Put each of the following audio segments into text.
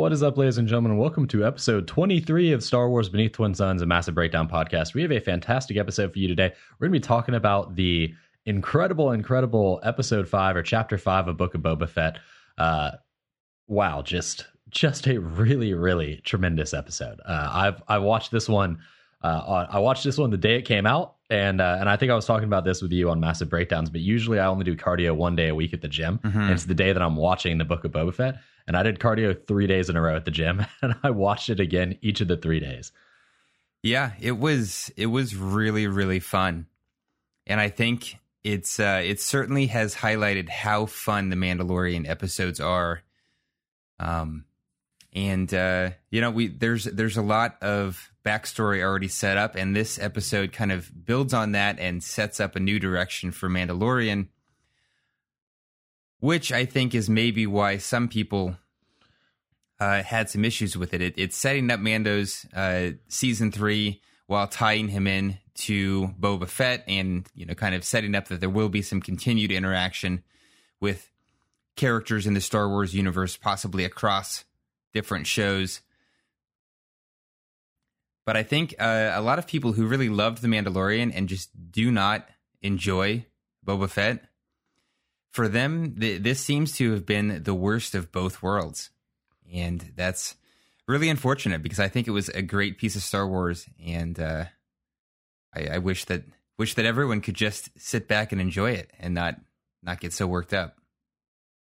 What is up, ladies and gentlemen? Welcome to episode 23 of Star Wars Beneath Twin Suns, a massive breakdown podcast. We have a fantastic episode for you today. We're going to be talking about the incredible, incredible episode five or chapter five of Book of Boba Fett. Uh, wow, just just a really, really tremendous episode. Uh, I've I watched this one. Uh, I watched this one the day it came out, and uh, and I think I was talking about this with you on Massive Breakdowns. But usually, I only do cardio one day a week at the gym, Mm-hmm. and it's the day that I'm watching the Book of Boba Fett. And I did cardio three days in a row at the gym, and I watched it again each of the three days. Yeah, it was it was really really fun, and I think it's uh, it certainly has highlighted how fun the Mandalorian episodes are. Um, and uh, you know we there's there's a lot of backstory already set up, and this episode kind of builds on that and sets up a new direction for Mandalorian, which I think is maybe why some people uh, had some issues with it. it. It's setting up Mando's uh, season three while tying him in to Boba Fett, and you know, kind of setting up that there will be some continued interaction with characters in the Star Wars universe, possibly across different shows. But I think uh, a lot of people who really loved The Mandalorian and just do not enjoy Boba Fett, for them, th- this seems to have been the worst of both worlds and that's really unfortunate because I think it was a great piece of Star Wars, and uh, I, I wish that wish that everyone could just sit back and enjoy it and not not get so worked up.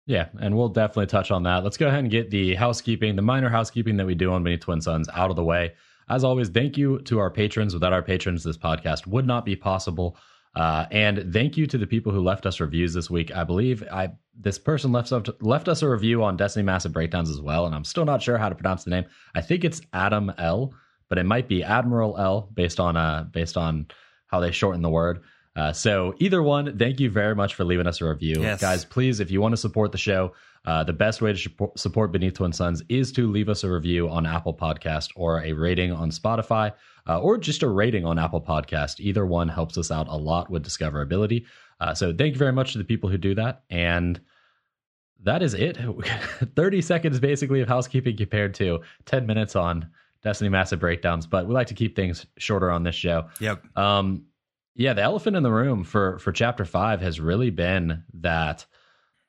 Yeah, and we'll definitely touch on that. Let's go ahead and get the housekeeping, the minor housekeeping that we do on Beneath Twin Suns out of the way. As always, thank you to our patrons. Without our patrons, this podcast would not be possible. Uh, and thank you to the people who left us reviews this week. I believe I this person left us left us a review on Destiny Massive Breakdowns as well, and I'm still not sure how to pronounce the name. I think it's Adam L, but it might be Admiral L based on uh based on how they shorten the word. Uh, so either one, thank you very much for leaving us a review, Yes. guys. Please, if you want to support the show, uh, the best way to support- Beneath Twin Suns is to leave us a review on Apple Podcast or a rating on Spotify, uh, or just a rating on Apple Podcast. Either one helps us out a lot with discoverability. Uh, so thank you very much to the people who do that, and that is it. Thirty seconds basically of housekeeping compared to ten minutes on Destiny Massive Breakdowns, but we like to keep things shorter on this show. Yep. Um, yeah, the elephant in the room for for chapter five has really been that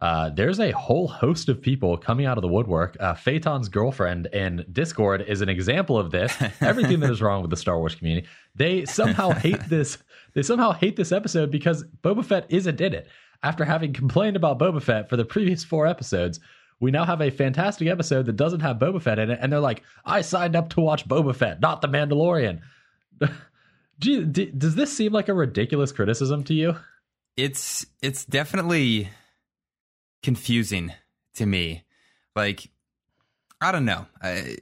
uh, there's a whole host of people coming out of the woodwork. Uh, Phaeton's girlfriend in Discord is an example of this. Everything that is wrong with the Star Wars community, they somehow hate this. They somehow hate this episode because Boba Fett isn't in it. After having complained about Boba Fett for the previous four episodes, we now have a fantastic episode that doesn't have Boba Fett in it, and they're like, "I signed up to watch Boba Fett, not the Mandalorian." Do you, d does this seem like a ridiculous criticism to you? It's it's definitely confusing to me. Like I don't know. I,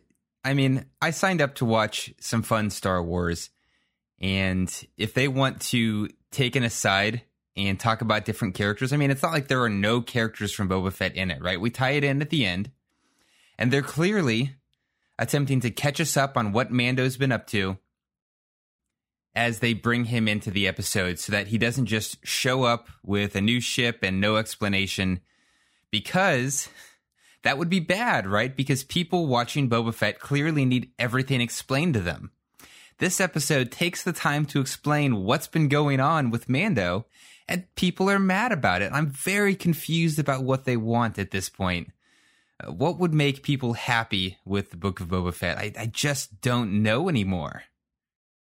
I mean, I signed up to watch some fun Star Wars, and if they want to take an aside and talk about different characters, I mean, it's not like there are no characters from Boba Fett in it, right? We tie it in at the end, and they're clearly attempting to catch us up on what Mando's been up to as they bring him into the episode so that he doesn't just show up with a new ship and no explanation because that would be bad, right? Because people watching Boba Fett clearly need everything explained to them. This episode takes the time to explain what's been going on with Mando, and people are mad about it. I'm very confused about what they want at this point. Uh, What would make people happy with the Book of Boba Fett? I, I just don't know anymore.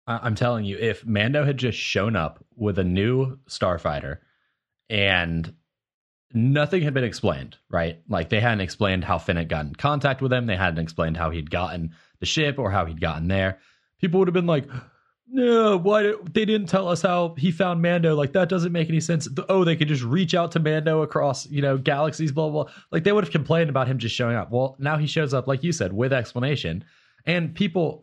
I'm telling you, if Mando had just shown up with a new starfighter and nothing had been explained, right? Like they hadn't explained how Finn had gotten in contact with him, they hadn't explained how he'd gotten the ship or how he'd gotten there. People would have been like, "No, why did, they didn't tell us how he found Mando? Like that doesn't make any sense." Oh, they could just reach out to Mando across, you know, galaxies, blah blah. blah. Like they would have complained about him just showing up. Well, now he shows up, like you said, with explanation, and people,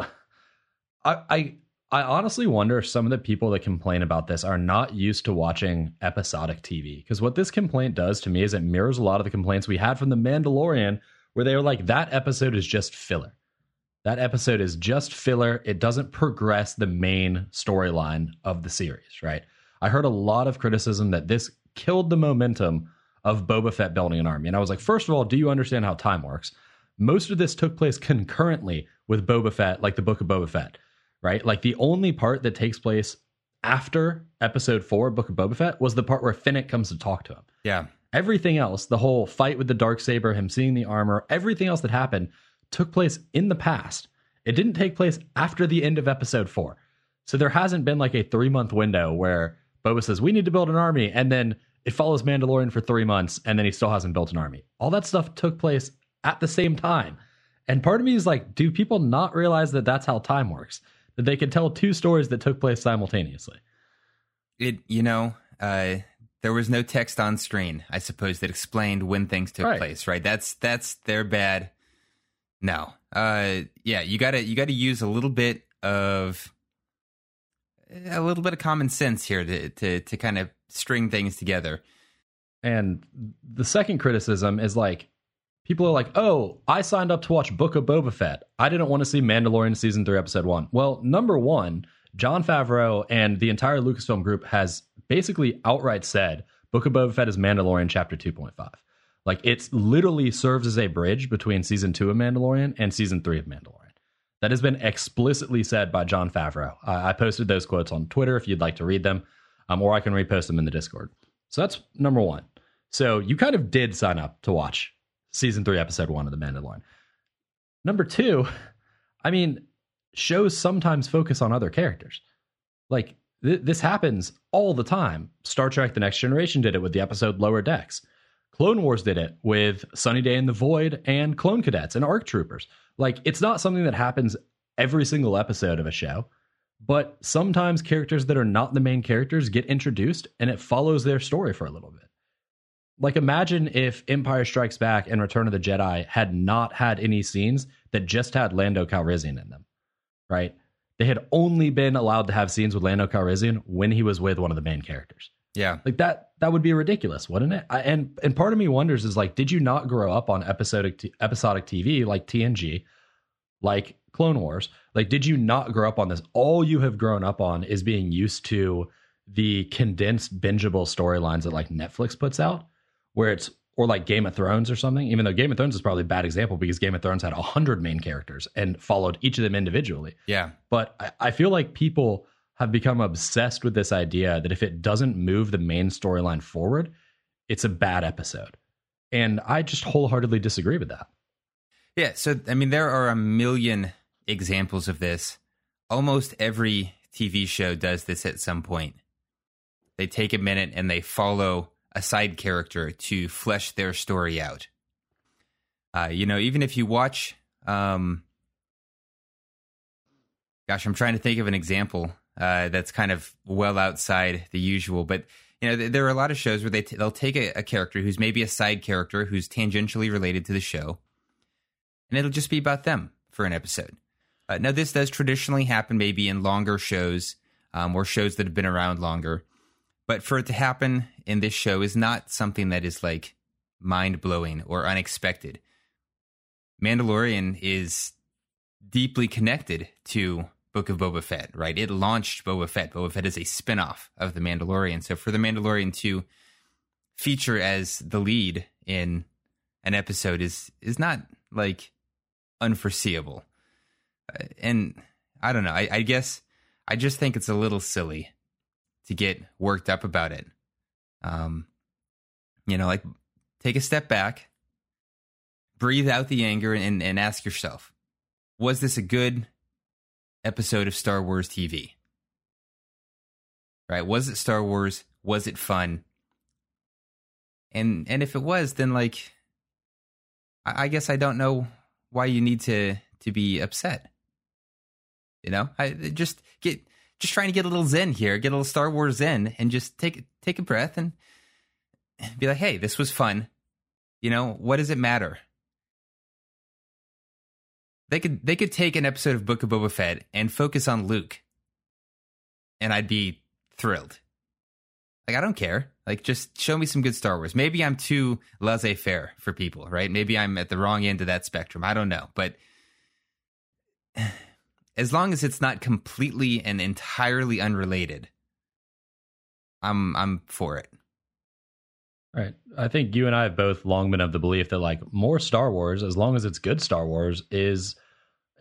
I, I I honestly wonder if some of the people that complain about this are not used to watching episodic TV. Because what this complaint does to me is it mirrors a lot of the complaints we had from The Mandalorian, where they were like, that episode is just filler. That episode is just filler. It doesn't progress the main storyline of the series, right? I heard a lot of criticism that this killed the momentum of Boba Fett building an army. And I was like, first of all, do you understand how time works? most of this took place concurrently with Boba Fett, like the Book of Boba Fett, right? Like the only part that takes place after episode four, Book of Boba Fett, was the part where Fennec comes to talk to him. Yeah. Everything else, the whole fight with the dark saber, him seeing the armor, everything else that happened took place in the past. It didn't take place after the end of episode four. So there hasn't been like a three month window where Boba says, We need to build an army. And then it follows Mandalorian for three months and then he still hasn't built an army. All that stuff took place at the same time. And part of me is like, do people not realize that that's how time works? That they could tell two stories that took place simultaneously? It, you know, uh, there was no text on screen, I suppose, that explained when things took Right. place, right? That's that's their bad. No, uh, yeah, you gotta you gotta use a little bit of a little bit of common sense here to to to kind of string things together. And the second criticism is like, people are like, oh, I signed up to watch Book of Boba Fett. I didn't want to see Mandalorian season three, episode one. Well, number one, Jon Favreau and the entire Lucasfilm group has basically outright said Book of Boba Fett is Mandalorian chapter 2.5. Like it literally serves as a bridge between season two of Mandalorian and season three of Mandalorian. That has been explicitly said by Jon Favreau. I I posted those quotes on Twitter if you'd like to read them, um, or I can repost them in the Discord. So that's number one. So you kind of did sign up to watch season three, episode one of The Mandalorian. Number two, I mean, shows sometimes focus on other characters. Like th- this happens all the time. Star Trek: The Next Generation did it with the episode Lower Decks. Clone Wars did it with Sunny Day in the Void and Clone Cadets and ARC Troopers. Like it's not something that happens every single episode of a show, but sometimes characters that are not the main characters get introduced and it follows their story for a little bit. Like imagine if Empire Strikes Back and Return of the Jedi had not had any scenes that just had Lando Calrissian in them, right? They had only been allowed to have scenes with Lando Calrissian when he was with one of the main characters. Yeah, Like that that would be ridiculous, wouldn't it? I, and and part of me wonders is like, did you not grow up on episodic t- episodic TV like TNG, like Clone Wars? Like, did you not grow up on this? All you have grown up on is being used to the condensed bingeable storylines that like Netflix puts out, where it's or like Game of Thrones or something. Even though Game of Thrones is probably a bad example because Game of Thrones had a hundred main characters and followed each of them individually yeah, but I, I feel like people have become obsessed with this idea that if it doesn't move the main storyline forward, it's a bad episode. And I just wholeheartedly disagree with that. yeah. So I mean, there are a million examples of this. Almost every TV show does this at some point. They take a minute and they follow a side character to flesh their story out. Uh, you know, even if you watch, um, gosh, I'm trying to think of an example uh, that's kind of well outside the usual, but you know, th- there are a lot of shows where they t- they'll take a, a character who's maybe a side character who's tangentially related to the show, and it'll just be about them for an episode. Uh, now, this does traditionally happen maybe in longer shows um, or shows that have been around longer, but for it to happen in this show is not something that is like mind blowing or unexpected. Mandalorian is deeply connected to Book of Boba Fett, right? It launched Boba Fett. Boba Fett is a spin-off of The Mandalorian. So for The Mandalorian to feature as the lead in an episode is is not like unforeseeable. Uh, And I don't know. I, I guess I just think it's a little silly to get worked up about it. Um, you know, like take a step back, breathe out the anger, and, and ask yourself, was this a good episode of Star Wars TV? Right? Was it Star Wars? Was it fun? And and if it was, then like, I, I guess I don't know why you need to to be upset. You know, I just get just trying to get a little zen here, get a little Star Wars zen, and just take take a breath and be like, hey, this was fun. You know, what does it matter? They could they could take an episode of Book of Boba Fett and focus on Luke, and I'd be thrilled. Like I don't care. Like just show me some good Star Wars. Maybe I'm too laissez faire for people, right? Maybe I'm at the wrong end of that spectrum. I don't know, but as long as it's not completely and entirely unrelated, I'm I'm for it. Right. I think you and I have both long been of the belief that like more Star Wars, as long as it's good Star Wars, is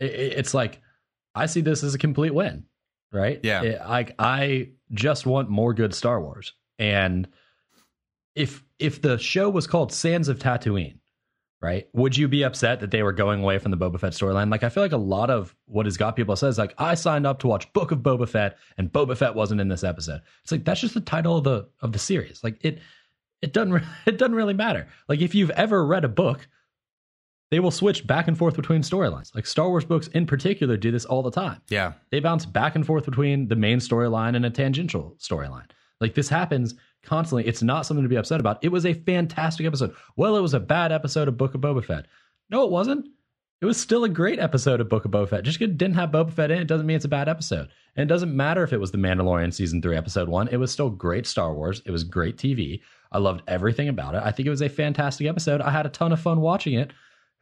it, it's like I see this as a complete win. Right. Yeah. Like I just want more good Star Wars, and if if the show was called Sands of Tatooine, right? Would you be upset that they were going away from the Boba Fett storyline? Like, I feel like a lot of what has got people says like, I signed up to watch Book of Boba Fett, and Boba Fett wasn't in this episode. It's like that's just the title of the of the series. Like it, it doesn't re- it doesn't really matter. Like if you've ever read a book, they will switch back and forth between storylines. Like Star Wars books in particular do this all the time. Yeah. They bounce back and forth between the main storyline and a tangential storyline. Like this happens constantly. It's not something to be upset about. It was a fantastic episode. Well, it was a bad episode of Book of Boba Fett. No, it wasn't. It was still a great episode of Book of Boba Fett. Just because it didn't have Boba Fett in it doesn't mean it's a bad episode. And it doesn't matter if it was The Mandalorian season three, episode one. It was still great Star Wars. It was great TV. I loved everything about it. I think it was a fantastic episode. I had a ton of fun watching it.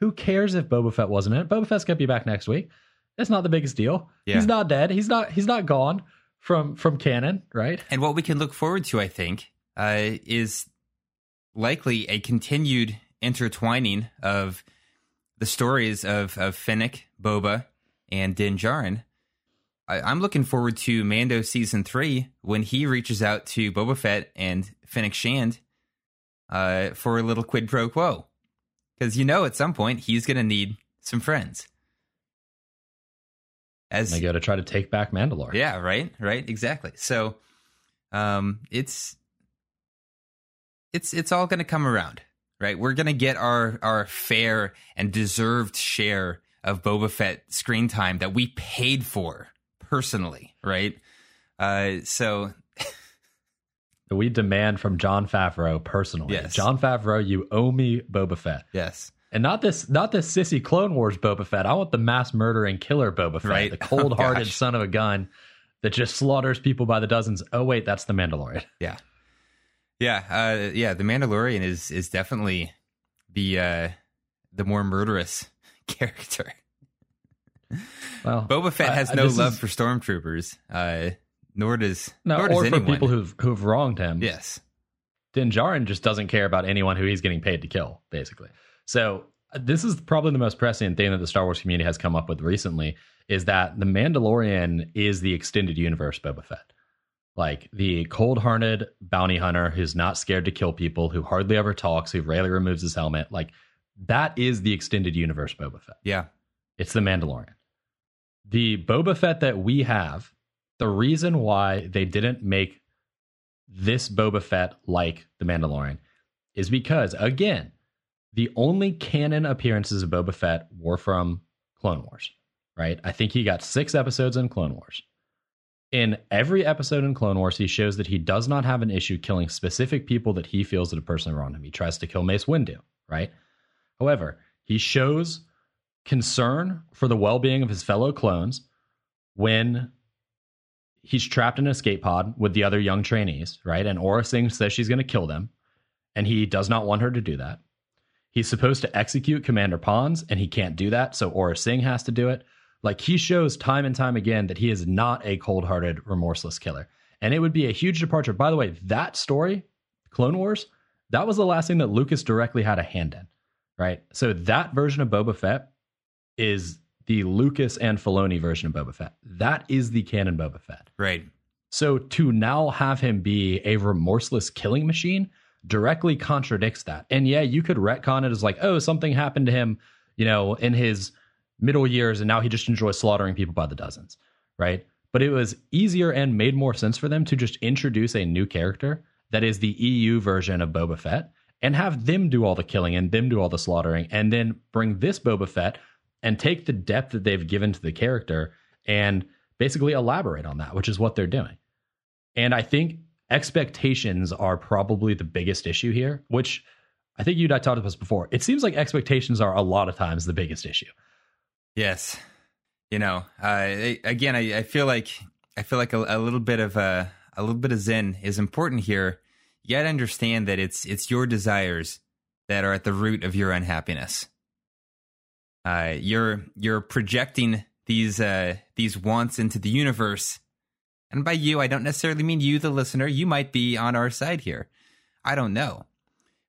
Who cares if Boba Fett wasn't in it? Boba Fett's gonna be back next week. It's not the biggest deal. Yeah. He's not dead. He's not. He's not gone from from canon, right? And what we can look forward to, I think, uh, is likely a continued intertwining of the stories of, of Fennec, Boba, and Din Djarin. I, I'm looking forward to Mando season three when he reaches out to Boba Fett and Fennec Shand uh, for a little quid pro quo. Because you know at some point he's going to need some friends. As They go to try to take back Mandalore. yeah, right, right, exactly. So, um, it's it's it's all going to come around, right? We're going to get our our fair and deserved share of Boba Fett screen time that we paid for personally, right? Uh, so We demand from Jon Favreau personally. Yes. Jon Favreau, you owe me Boba Fett. yes, And not this not this sissy Clone Wars Boba Fett. I want the mass murdering killer Boba Fett. Right. The cold hearted Oh, son of a gun that just slaughters people by the dozens. Oh wait, that's the Mandalorian. yeah, yeah, uh, yeah. The Mandalorian is is definitely the uh, the more murderous character. Well Boba Fett has I- no love is- for stormtroopers. Uh, nor does no, nor does or for people who've who've wronged him. yes, Din Djarin just doesn't care about anyone who he's getting paid to kill, basically. So uh, this is probably the most prescient thing that the Star Wars community has come up with recently is that the Mandalorian is the extended universe Boba Fett. Like the cold-hearted bounty hunter who's not scared to kill people, who hardly ever talks, who rarely removes his helmet. Like that is the extended universe Boba Fett. yeah, It's the Mandalorian. The Boba Fett that we have, the reason why they didn't make this Boba Fett like the Mandalorian is because, again, the only canon appearances of Boba Fett were from Clone Wars, right? I think he got six episodes in Clone Wars. In every episode in Clone Wars, he shows that he does not have an issue killing specific people that he feels that have personally wronged him. He tries to kill Mace Windu, right? However, he shows concern for the well-being of his fellow clones when he's trapped in an escape pod with the other young trainees, right? And Aurra Sing says she's going to kill them, and he does not want her to do that. He's supposed to execute Commander Ponds, and he can't do that, so Aurra Sing has to do it. Like he shows time and time again that he is not a cold-hearted, remorseless killer. And it would be a huge departure. By the way, that story, Clone Wars, that was the last thing that Lucas directly had a hand in, right? So that version of Boba Fett is the Lucas and Filoni version of Boba Fett. That is the canon Boba Fett. right. So to now have him be a remorseless killing machine directly contradicts that. And yeah, you could retcon it as like, oh, something happened to him, you know, in his middle years and now he just enjoys slaughtering people by the dozens, right? But it was easier and made more sense for them to just introduce a new character that is the EU version of Boba Fett and have them do all the killing and them do all the slaughtering and then bring this Boba Fett and take the depth that they've given to the character and basically elaborate on that, which is what they're doing. And I think expectations are probably the biggest issue here, which I think you'd I talked about this before. It seems like expectations are a lot of times the biggest issue. Yes. You know, again, I, I feel like I feel like a, a little bit of a a little bit of zen is important here. You got to understand that it's it's your desires that are at the root of your unhappiness. Uh, you're you're projecting these uh, these wants into the universe, and by you, I don't necessarily mean you, the listener. You might be on our side here. I don't know,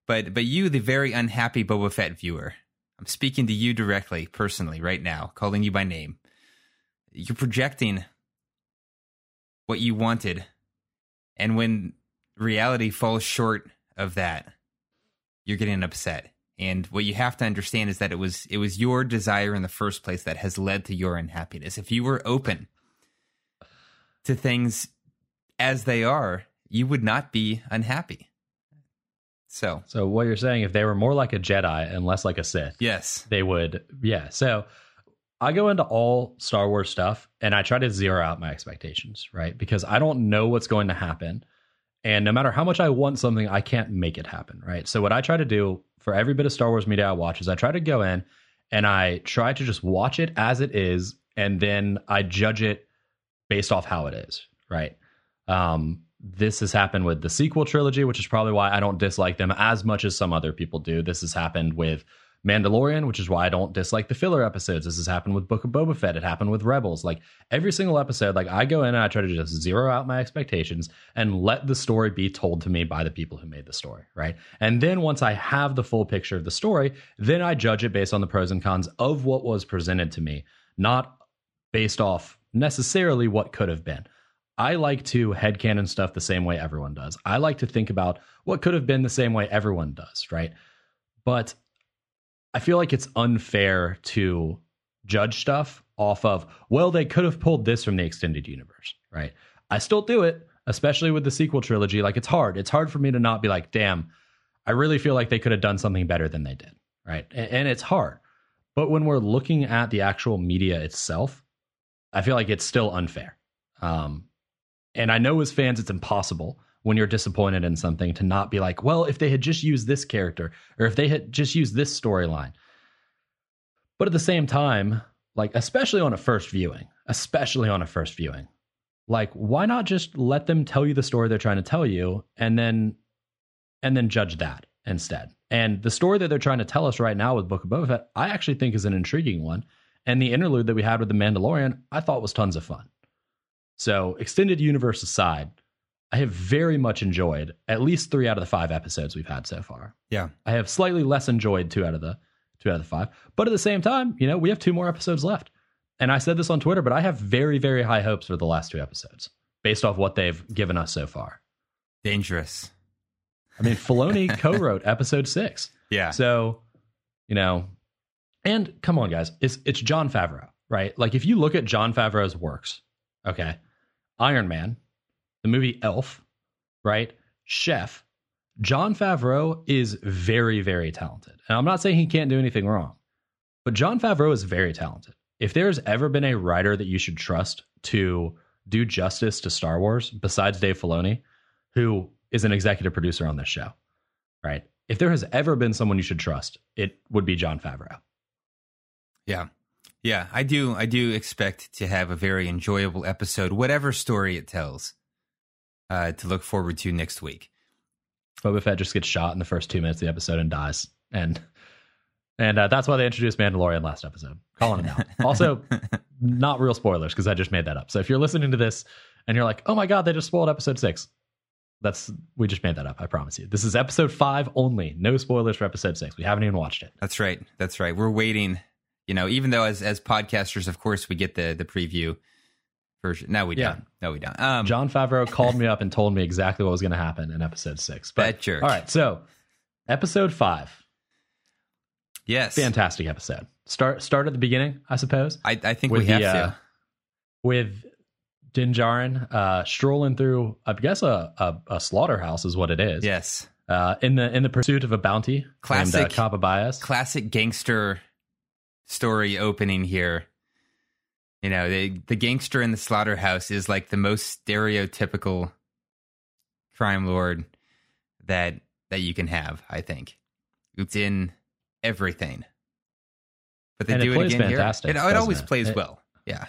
but but you, the very unhappy Boba Fett viewer, I'm speaking to you directly, personally, right now, calling you by name. You're projecting what you wanted, and when reality falls short of that, you're getting upset. And what you have to understand is that it was it was your desire in the first place that has led to your unhappiness. If you were open to things as they are, you would not be unhappy. So, So what you're saying, if they were more like a Jedi and less like a Sith, yes. they would. Yeah. So I go into all Star Wars stuff and I try to zero out my expectations, right? Because I don't know what's going to happen. And no matter how much I want something, I can't make it happen, right? So what I try to do for every bit of Star Wars media I watch is I try to go in and I try to just watch it as it is, and then I judge it based off how it is, right? Um, this has happened with the sequel trilogy, which is probably why I don't dislike them as much as some other people do. This has happened with Mandalorian, which is why I don't dislike the filler episodes. This has happened with Book of Boba Fett. It happened with Rebels. Like every single episode, like I go in and I try to just zero out my expectations and let the story be told to me by the people who made the story, right? And then once I have the full picture of the story, then I judge it based on the pros and cons of what was presented to me, not based off necessarily what could have been. I like to headcanon stuff the same way everyone does. I like to think about what could have been the same way everyone does, right? But I feel like it's unfair to judge stuff off of, well, they could have pulled this from the extended universe, right? I still do it, especially with the sequel trilogy. Like it's hard. It's hard for me to not be like, damn, I really feel like they could have done something better than they did, right? And, and it's hard. But when we're looking at the actual media itself, I feel like it's still unfair. Um, and I know as fans, it's impossible when you're disappointed in something to not be like, well, if they had just used this character or if they had just used this storyline. But at the same time, like, especially on a first viewing, especially on a first viewing, like, why not just let them tell you the story they're trying to tell you and then, and then judge that instead? And the story that they're trying to tell us right now with Book of Boba Fett, I actually think is an intriguing one. And the interlude that we had with The Mandalorian, I thought was tons of fun. So, extended universe aside, I have very much enjoyed at least three out of the five episodes we've had so far. Yeah. I have slightly less enjoyed two out of the two out of the five, but at the same time, you know, we have two more episodes left. And I said this on Twitter, but I have very, very high hopes for the last two episodes based off what they've given us so far. Dangerous. I mean, Filoni co-wrote episode six, Yeah. so you know, and come on, guys, it's it's Jon Favreau, right? Like if you look at Jon Favreau's works, okay, Iron Man, the movie Elf, right? Chef. Jon Favreau is very, very talented. And I'm not saying he can't do anything wrong, but Jon Favreau is very talented. If there's ever been a writer that you should trust to do justice to Star Wars, besides Dave Filoni, who is an executive producer on this show, right? If there has ever been someone you should trust, it would be Jon Favreau. Yeah. Yeah, I do I do expect to have a very enjoyable episode, whatever story it tells. Uh, to look forward to next week. Boba Fett just gets shot in the first two minutes of the episode and dies, and and uh, that's why they introduced Mandalorian last episode. Calling it out. Also, not real spoilers because I just made that up. So if you're listening to this and you're like, "Oh my god, they just spoiled episode six, that's we just made that up. I promise you. This is episode five only. No spoilers for episode six. We haven't even watched it. That's right. That's right. We're waiting. You know, even though as as podcasters, of course, we get the the preview version. No, we Yeah. don't. No, we don't. Um, Jon Favreau called me up and told me exactly what was going to happen in episode six. But That jerk. all right, so episode five, yes, fantastic episode. Start start at the beginning, I suppose. I I think we have the, uh, to. with Din Djarin uh, strolling through, I guess a, a, a slaughterhouse is what it is. Yes, Uh, in the in the pursuit of a bounty Classic- named uh, classic gangster story opening here. You know, the the gangster in the slaughterhouse is like the most stereotypical crime lord that that you can have. I think it's in everything. But they And do it, plays again fantastic, here. It, it always it? plays It- well. Yeah,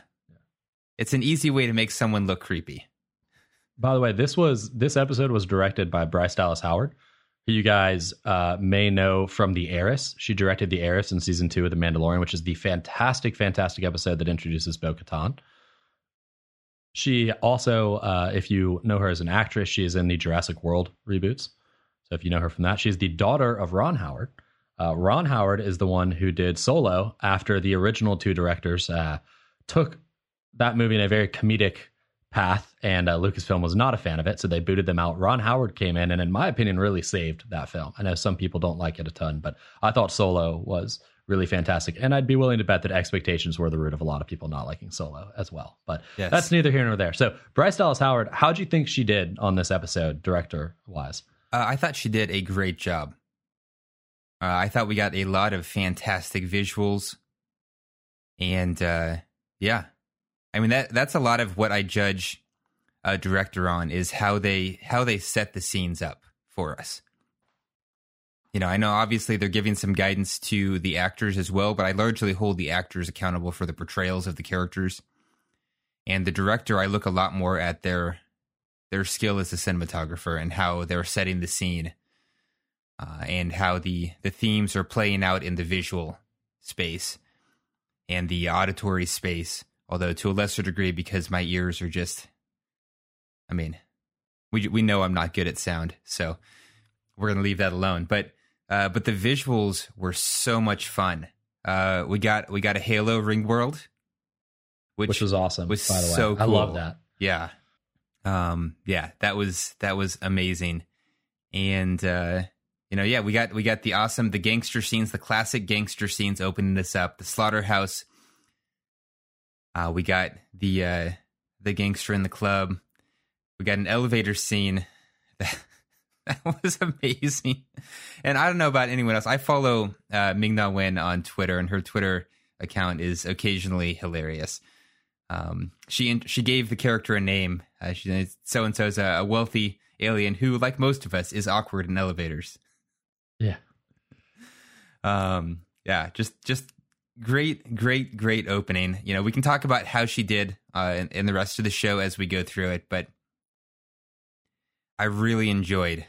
it's an easy way to make someone look creepy. By the way, this was this episode was directed by Bryce Dallas Howard, who you guys uh, may know from The Heiress. She directed The Heiress in season two of The Mandalorian, which is the fantastic, fantastic episode that introduces Bo Katan. She also, uh, if you know her as an actress, she is in the Jurassic World reboots. So if you know her from that, she's the daughter of Ron Howard. Uh, Ron Howard is the one who did Solo after the original two directors uh, took that movie in a very comedic path, and uh, Lucasfilm was not a fan of it, so they booted them out. Ron Howard came in, and in my opinion, really saved that film. I know some people don't like it a ton, but I thought Solo was really fantastic, and I'd be willing to bet that expectations were the root of a lot of people not liking Solo as well. But Yes. that's neither here nor there. So Bryce Dallas Howard, how'd you think she did on this episode, director wise? Uh, I thought she did a great job. Uh, I thought we got a lot of fantastic visuals, and uh, yeah, I mean that that's a lot of what I judge a director on is how they how they set the scenes up for us. You know, I know obviously they're giving some guidance to the actors as well, but I largely hold the actors accountable for the portrayals of the characters. And the director, I look a lot more at their their skill as a cinematographer and how they're setting the scene uh, and how the the themes are playing out in the visual space and the auditory space although to a lesser degree because my ears are just i mean we we know i'm not good at sound so we're going to leave that alone but uh, but the visuals were so much fun uh, we got we got a halo ring world which, Which was awesome. was by the way. so I love cool. that. yeah. Um yeah, that was that was amazing. And uh you know, yeah, we got we got the awesome the gangster scenes, the classic gangster scenes opening this up, the slaughterhouse. Uh we got the uh the gangster in the club. We got an elevator scene. That that was amazing. And I don't know about anyone else. I follow uh Ming Na Wen on Twitter and her Twitter account is occasionally hilarious. Um, she she gave the character a name. Uh, she so and so is a, a wealthy alien who, like most of us, is awkward in elevators. Yeah. Um, yeah, just just great, great, great opening. You know, we can talk about how she did uh, in, in the rest of the show as we go through it, but I really enjoyed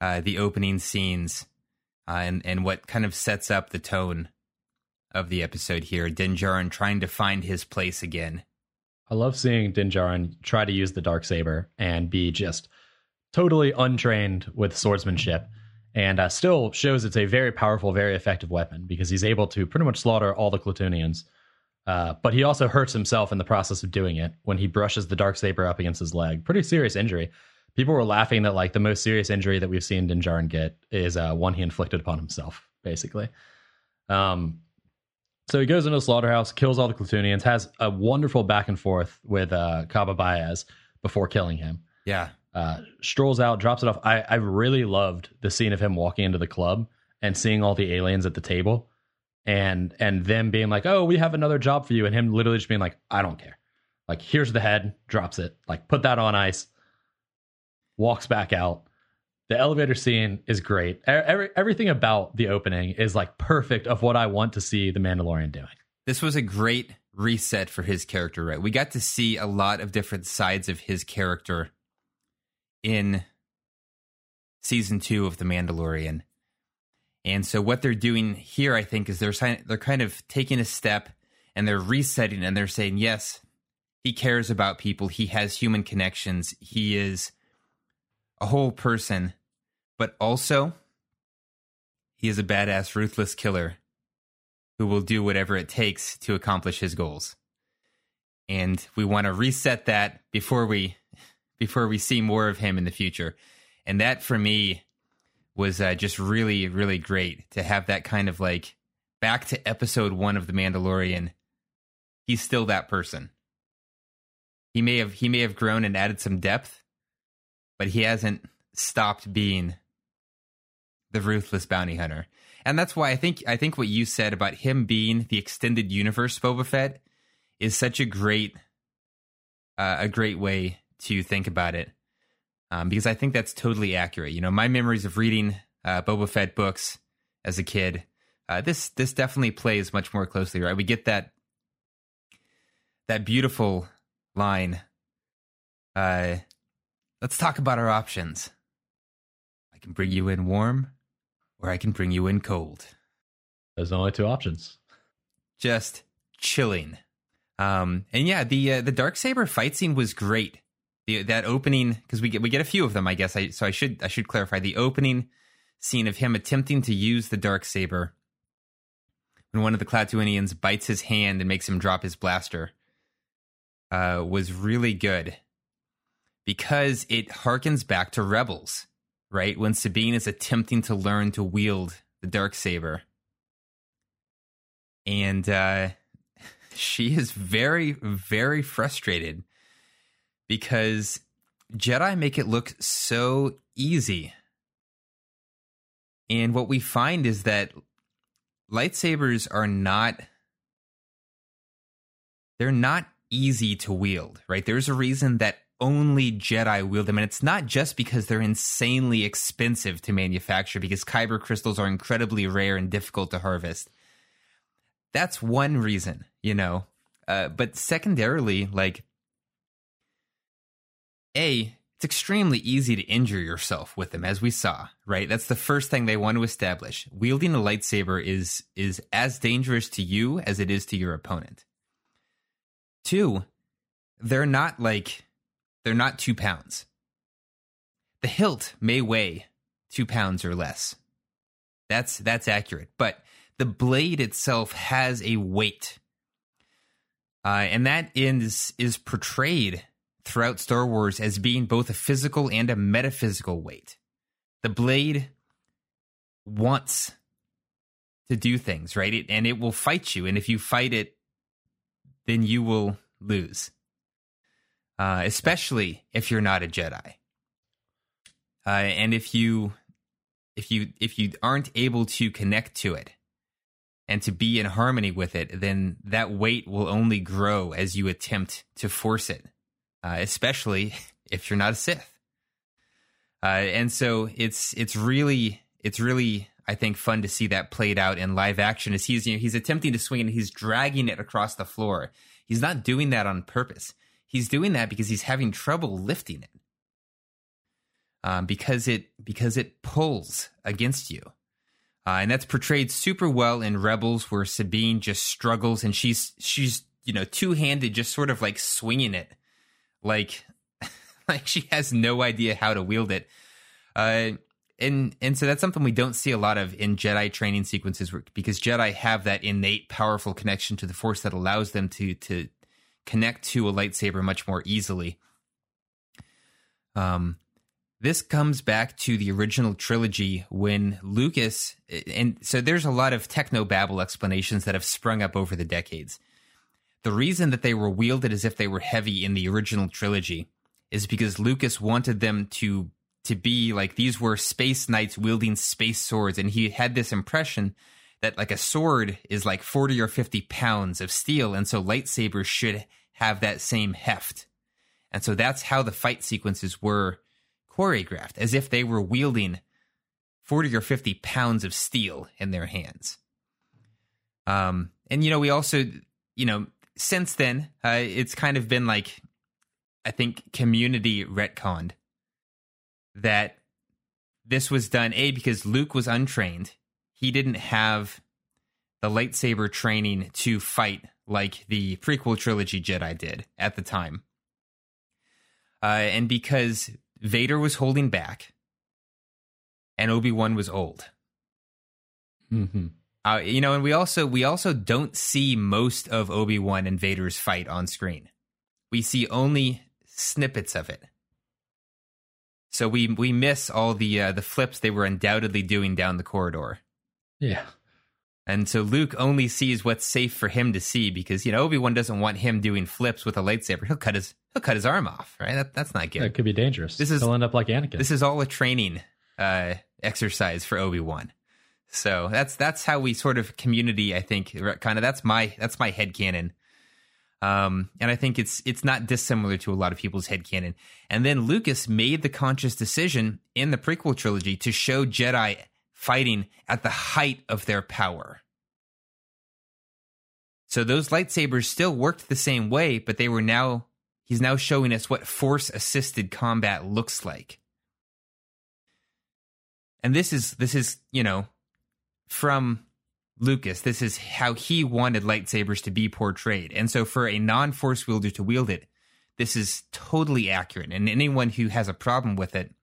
uh, the opening scenes uh, and and what kind of sets up the tone of the episode here. Din Djarin trying to find his place again. I love seeing Din Djarin try to use the dark saber and be just totally untrained with swordsmanship, and uh, still shows it's a very powerful, very effective weapon because he's able to pretty much slaughter all the Klatooinians. Uh, but he also hurts himself in the process of doing it when he brushes the dark saber up against his leg. Pretty serious injury. People were laughing that like the most serious injury that we've seen Din Djarin get is uh, one he inflicted upon himself, basically. Um, so he goes into the slaughterhouse, kills all the Klatooinians, has a wonderful back and forth with uh, Kaba Baiz before killing him. Yeah, Uh, strolls out, drops it off. I, I really loved the scene of him walking into the club and seeing all the aliens at the table, and and them being like, "Oh, we have another job for you," and him literally just being like, "I don't care." Like, here's the head, drops it, like put that on ice, walks back out. The elevator scene is great. Every, everything about the opening is like perfect of what I want to see the Mandalorian doing. this was a great reset for his character. Right, we got to see a lot of different sides of his character in season two of The Mandalorian. And so what they're doing here, I think, is they're they're kind of taking a step and they're resetting and they're saying, yes, he cares about people. He has human connections. He is a whole person, but also he is a badass, ruthless killer who will do whatever it takes to accomplish his goals. And we want to reset that before we before we see more of him in the future. And that for me was uh, just really really great to have that kind of like back to episode 1 of the Mandalorian. He's still that person. He may have he may have grown and added some depth, but he hasn't stopped being the ruthless bounty hunter. And that's why I think I think what you said about him being the extended universe Boba Fett is such a great uh, a great way to think about it. Um, because I think that's totally accurate. You know, my memories of reading uh, Boba Fett books as a kid, uh, this this definitely plays much more closely, right? We get that that beautiful line. Uh, let's talk about our options. I can bring you in warm, or I can bring you in cold. There's only two options. Just chilling. Um, and yeah, the uh, the dark saber fight scene was great. The that opening because we get we get a few of them, I guess. I so I should I should clarify the opening scene of him attempting to use the dark saber when one of the Klatooinians bites his hand and makes him drop his blaster uh, was really good because it harkens back to Rebels, right? When Sabine is attempting to learn to wield the dark saber, and uh, she is very very frustrated because Jedi make it look so easy. And what we find is that lightsabers are not they're not easy to wield, right? There's a reason that only Jedi wield them and it's not just because they're insanely expensive to manufacture because kyber crystals are incredibly rare and difficult to harvest. That's one reason, you know. Uh, but secondarily, like a, it's extremely easy to injure yourself with them, as we saw, right? That's the first thing they want to establish. Wielding a lightsaber is is as dangerous to you as it is to your opponent. Two, they're not like they're not two pounds. The hilt may weigh two pounds or less. That's that's accurate, but the blade itself has a weight, uh, and that is is portrayed throughout Star Wars as being both a physical and a metaphysical weight. The blade wants to do things, right? It, and it will fight you. And if you fight it, then you will lose. Uh, especially if you're not a Jedi. Uh, and if you if you if you aren't able to connect to it and to be in harmony with it, then that weight will only grow as you attempt to force it uh, especially if you're not a Sith. Uh, and so it's it's really it's really I think fun to see that played out in live action as he's you know he's attempting to swing and he's dragging it across the floor. He's not doing that on purpose. He's doing that because he's having trouble lifting it. Um, because it because it pulls against you, uh, and that's portrayed super well in Rebels, where Sabine just struggles and she's she's you know two handed, just sort of like swinging it like like she has no idea how to wield it uh and and so that's something we don't see a lot of in jedi training sequences because jedi have that innate powerful connection to the force that allows them to to connect to a lightsaber much more easily um this comes back to the original trilogy when Lucas, and so there's a lot of techno babble explanations that have sprung up over the decades. The reason that they were wielded as if they were heavy in the original trilogy is because Lucas wanted them to to be like these were space knights wielding space swords, and he had this impression that like a sword is like 40 or 50 pounds of steel, and so lightsabers should have that same heft. And so that's how the fight sequences were choreographed, as if they were wielding 40 or 50 pounds of steel in their hands. Um, and you know, we also, you know, since then, uh, it's kind of been like, I think, community retconned that this was done, A, because Luke was untrained. He didn't have the lightsaber training to fight like the prequel trilogy Jedi did at the time. Uh, and because Vader was holding back and Obi-Wan was old. Mm-hmm. Uh, you know, and we also we also don't see most of Obi Wan and Vader's fight on screen. We see only snippets of it. So we we miss all the uh, the flips they were undoubtedly doing down the corridor. Yeah. And so Luke only sees what's safe for him to see because you know Obi Wan doesn't want him doing flips with a lightsaber. He'll cut his he'll cut his arm off. Right? That, that's not good. That could be dangerous. This is he'll end up like Anakin. This is all a training uh, exercise for Obi Wan. So that's that's how we sort of community. I think kind of that's my that's my head canon. Um, and I think it's it's not dissimilar to a lot of people's head canon. And then Lucas made the conscious decision in the prequel trilogy to show Jedi fighting at the height of their power. So those lightsabers still worked the same way, but they were now he's now showing us what force assisted combat looks like. And this is this is, you know, from Lucas. This is how he wanted lightsabers to be portrayed. And so for a non force wielder to wield it, this is totally accurate, and anyone who has a problem with it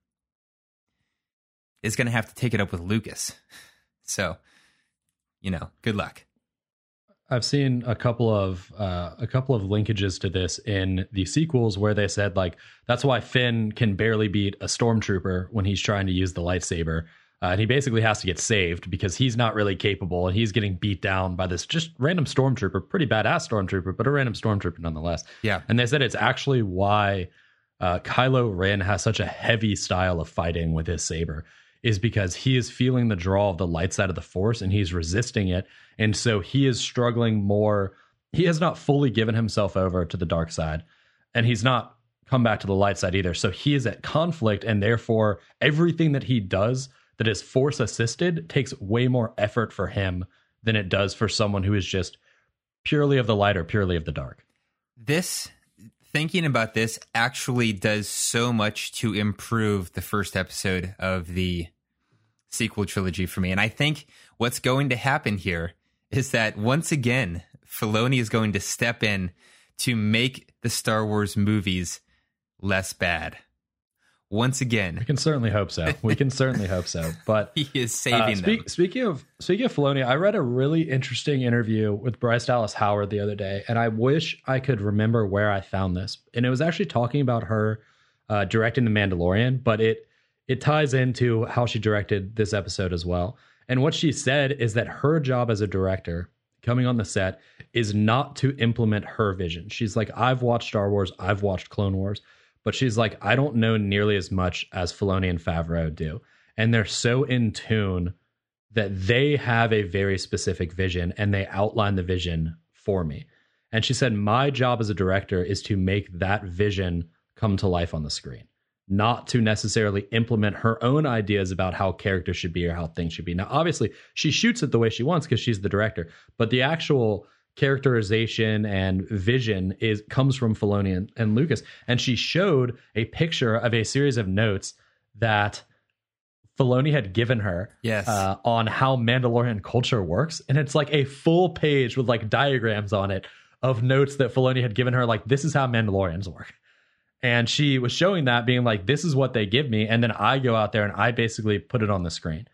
is going to have to take it up with Lucas. So, you know, good luck. I've seen a couple of uh, a couple of linkages to this in the sequels where they said like that's why Finn can barely beat a stormtrooper when he's trying to use the lightsaber, uh, and he basically has to get saved because he's not really capable and he's getting beat down by this just random stormtrooper, pretty badass stormtrooper, but a random stormtrooper nonetheless. Yeah, and they said it's actually why uh, Kylo Ren has such a heavy style of fighting with his saber is because he is feeling the draw of the light side of the force and he's resisting it. And so he is struggling more. He has not fully given himself over to the dark side and he's not come back to the light side either. So he is at conflict and therefore everything that he does that is force assisted takes way more effort for him than it does for someone who is just purely of the light or purely of the dark. This thinking about this actually does so much to improve the first episode of the sequel trilogy for me. And I think what's going to happen here is that once again, Filoni is going to step in to make the Star Wars movies less bad once again. We can certainly hope so. We can certainly hope so. But he is saving uh, speak, them. Speaking of speaking of Filoni, I read a really interesting interview with Bryce Dallas Howard the other day, and I wish I could remember where I found this. And it was actually talking about her uh, directing The Mandalorian, but it it ties into how she directed this episode as well. And what she said is that her job as a director coming on the set is not to implement her vision. She's like, I've watched Star Wars, I've watched Clone Wars but she's like, I don't know nearly as much as Filoni and Favreau do. And they're so in tune that they have a very specific vision and they outline the vision for me. And she said, My job as a director is to make that vision come to life on the screen, not to necessarily implement her own ideas about how characters should be or how things should be. Now, obviously, she shoots it the way she wants because she's the director, but the actual characterization and vision is comes from Filoni and, and Lucas. And she showed a picture of a series of notes that Filoni had given her yes. Uh, on how Mandalorian culture works. And it's like a full page with like diagrams on it of notes that Filoni had given her, like, this is how Mandalorians work. And she was showing that, being like, this is what they give me. And then I go out there and I basically put it on the screen.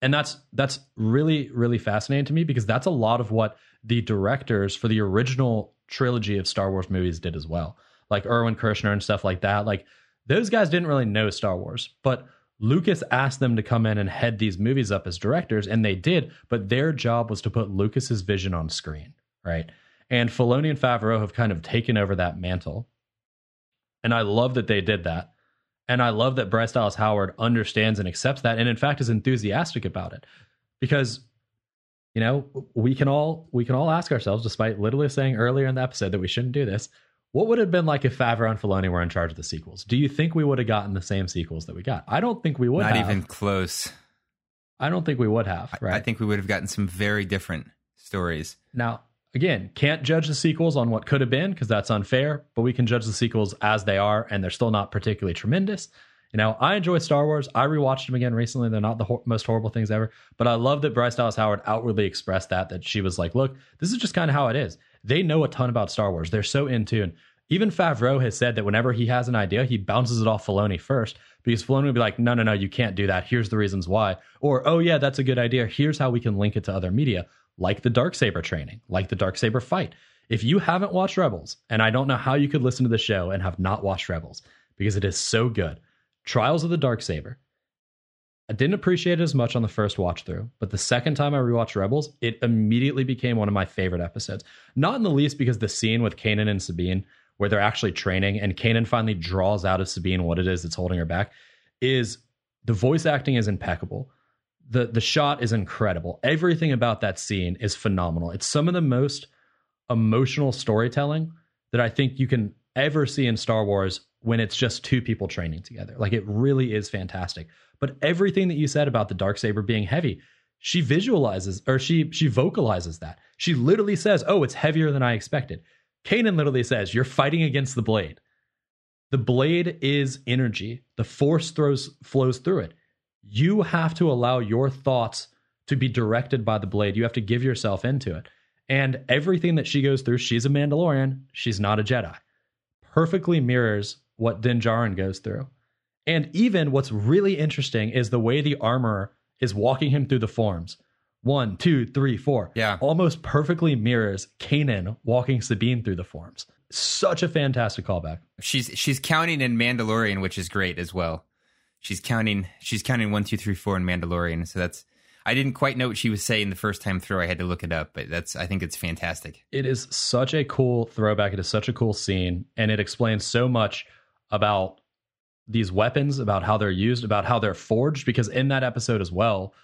And that's that's really, really fascinating to me because that's a lot of what the directors for the original trilogy of Star Wars movies did as well. Like Irvin Kershner and stuff like that. Like those guys didn't really know Star Wars, but Lucas asked them to come in and head these movies up as directors, and they did. But their job was to put Lucas's vision on screen, right? And Filoni and Favreau have kind of taken over that mantle, and I love that they did that. And I love that Bryce Dallas Howard understands and accepts that, and in fact is enthusiastic about it, because you know, we can all we can all ask ourselves, despite literally saying earlier in the episode that we shouldn't do this, what would have been like if Favreau and Filoni were in charge of the sequels? Do you think we would have gotten the same sequels that we got? I don't think we would. Not have. even close. I don't think we would have. Right. I think we would have gotten some very different stories. Now, again, can't judge the sequels on what could have been because that's unfair. But we can judge the sequels as they are, and they're still not particularly tremendous. You know, I enjoy Star Wars. I rewatched them again recently. They're not the ho- most horrible things ever, but I love that Bryce Dallas Howard outwardly expressed that that she was like, "Look, this is just kind of how it is." They know a ton about Star Wars. They're so in tune. Even Favreau has said that whenever he has an idea, he bounces it off Filoni first because Filoni would be like, "No, no, no, you can't do that. Here's the reasons why." Or, "Oh yeah, that's a good idea. Here's how we can link it to other media, like the dark saber training, like the dark saber fight." If you haven't watched Rebels, and I don't know how you could listen to the show and have not watched Rebels because it is so good Trials of the Dark Saber. I didn't appreciate it as much on the first watch through, but the second time I rewatched Rebels, it immediately became one of my favorite episodes. Not in the least because the scene with Kanan and Sabine, where they're actually training, and Kanan finally draws out of Sabine what it is that's holding her back, is the voice acting is impeccable. The the shot is incredible. Everything about that scene is phenomenal. It's some of the most emotional storytelling that I think you can ever see in Star Wars when it's just two people training together. Like it really is fantastic. But everything that you said about the dark saber being heavy, she visualizes or she she vocalizes that. She literally says, "Oh, it's heavier than I expected." Kanan literally says, "You're fighting against the blade." The blade is energy. The force throws flows through it. You have to allow your thoughts to be directed by the blade. You have to give yourself into it. And everything that she goes through, she's a Mandalorian. She's not a Jedi perfectly mirrors what Din Djarin goes through. And even what's really interesting is the way the armor is walking him through the forms. One, two, three, four. Yeah. Almost perfectly mirrors Kanan walking Sabine through the forms. Such a fantastic callback. She's she's counting in Mandalorian, which is great as well. She's counting she's counting one, two, three, four in Mandalorian. So that's I didn't quite know what she was saying the first time through. I had to look it up, but that's I think it's fantastic. It is such a cool throwback. It is such a cool scene, and it explains so much about these weapons, about how they're used, about how they're forged. Because in that episode as well,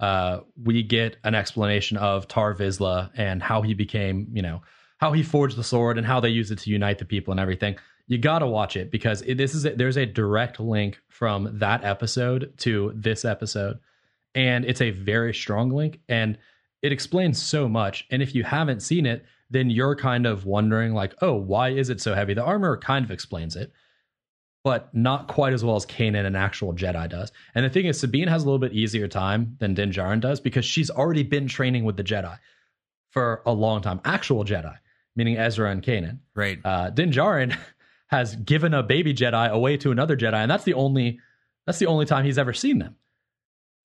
uh, we get an explanation of Tar Vizsla and how he became, you know, how he forged the sword and how they use it to unite the people and everything. You got to watch it because it, this is a, there's a direct link from that episode to this episode, and it's a very strong link, and it explains so much. And if you haven't seen it, then you're kind of wondering like, oh, why is it so heavy? The armor kind of explains it but not quite as well as Kanan, an actual Jedi, does. And the thing is, Sabine has a little bit easier time than Din Djarin does because she's already been training with the Jedi for a long time. Actual Jedi, meaning Ezra and Kanan. Right. Uh, Din Djarin has given a baby Jedi away to another Jedi, and that's the only that's the only time he's ever seen them.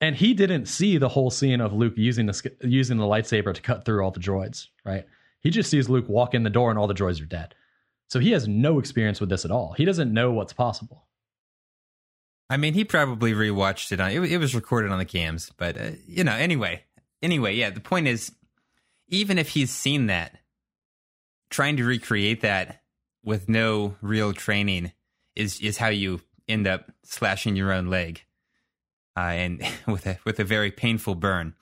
And he didn't see the whole scene of Luke using the using the lightsaber to cut through all the droids. Right. He just sees Luke walk in the door and all the droids are dead. So he has no experience with this at all. He doesn't know what's possible. I mean, he probably rewatched it on. It, it was recorded on the cams, but uh, you know. Anyway, anyway, yeah. The point is, even if he's seen that, trying to recreate that with no real training is is how you end up slashing your own leg, uh, and with a with a very painful burn.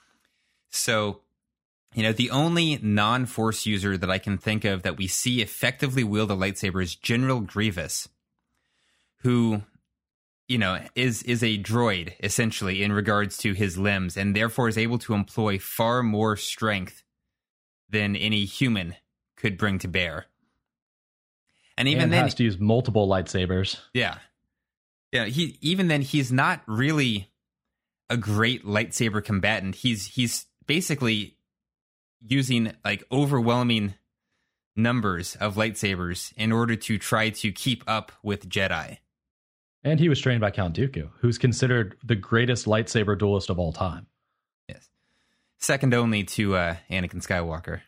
So you know, the only non force user that I can think of that we see effectively wield a lightsaber is General Grievous, who, you know, is is a droid essentially in regards to his limbs, and therefore is able to employ far more strength than any human could bring to bear. And even and then, has to use multiple lightsabers. Yeah, yeah. He even then he's not really a great lightsaber combatant. He's he's basically using like overwhelming numbers of lightsabers in order to try to keep up with Jedi. And he was trained by Count Dooku, who's considered the greatest lightsaber duelist of all time. Yes. Second only to uh, Anakin Skywalker.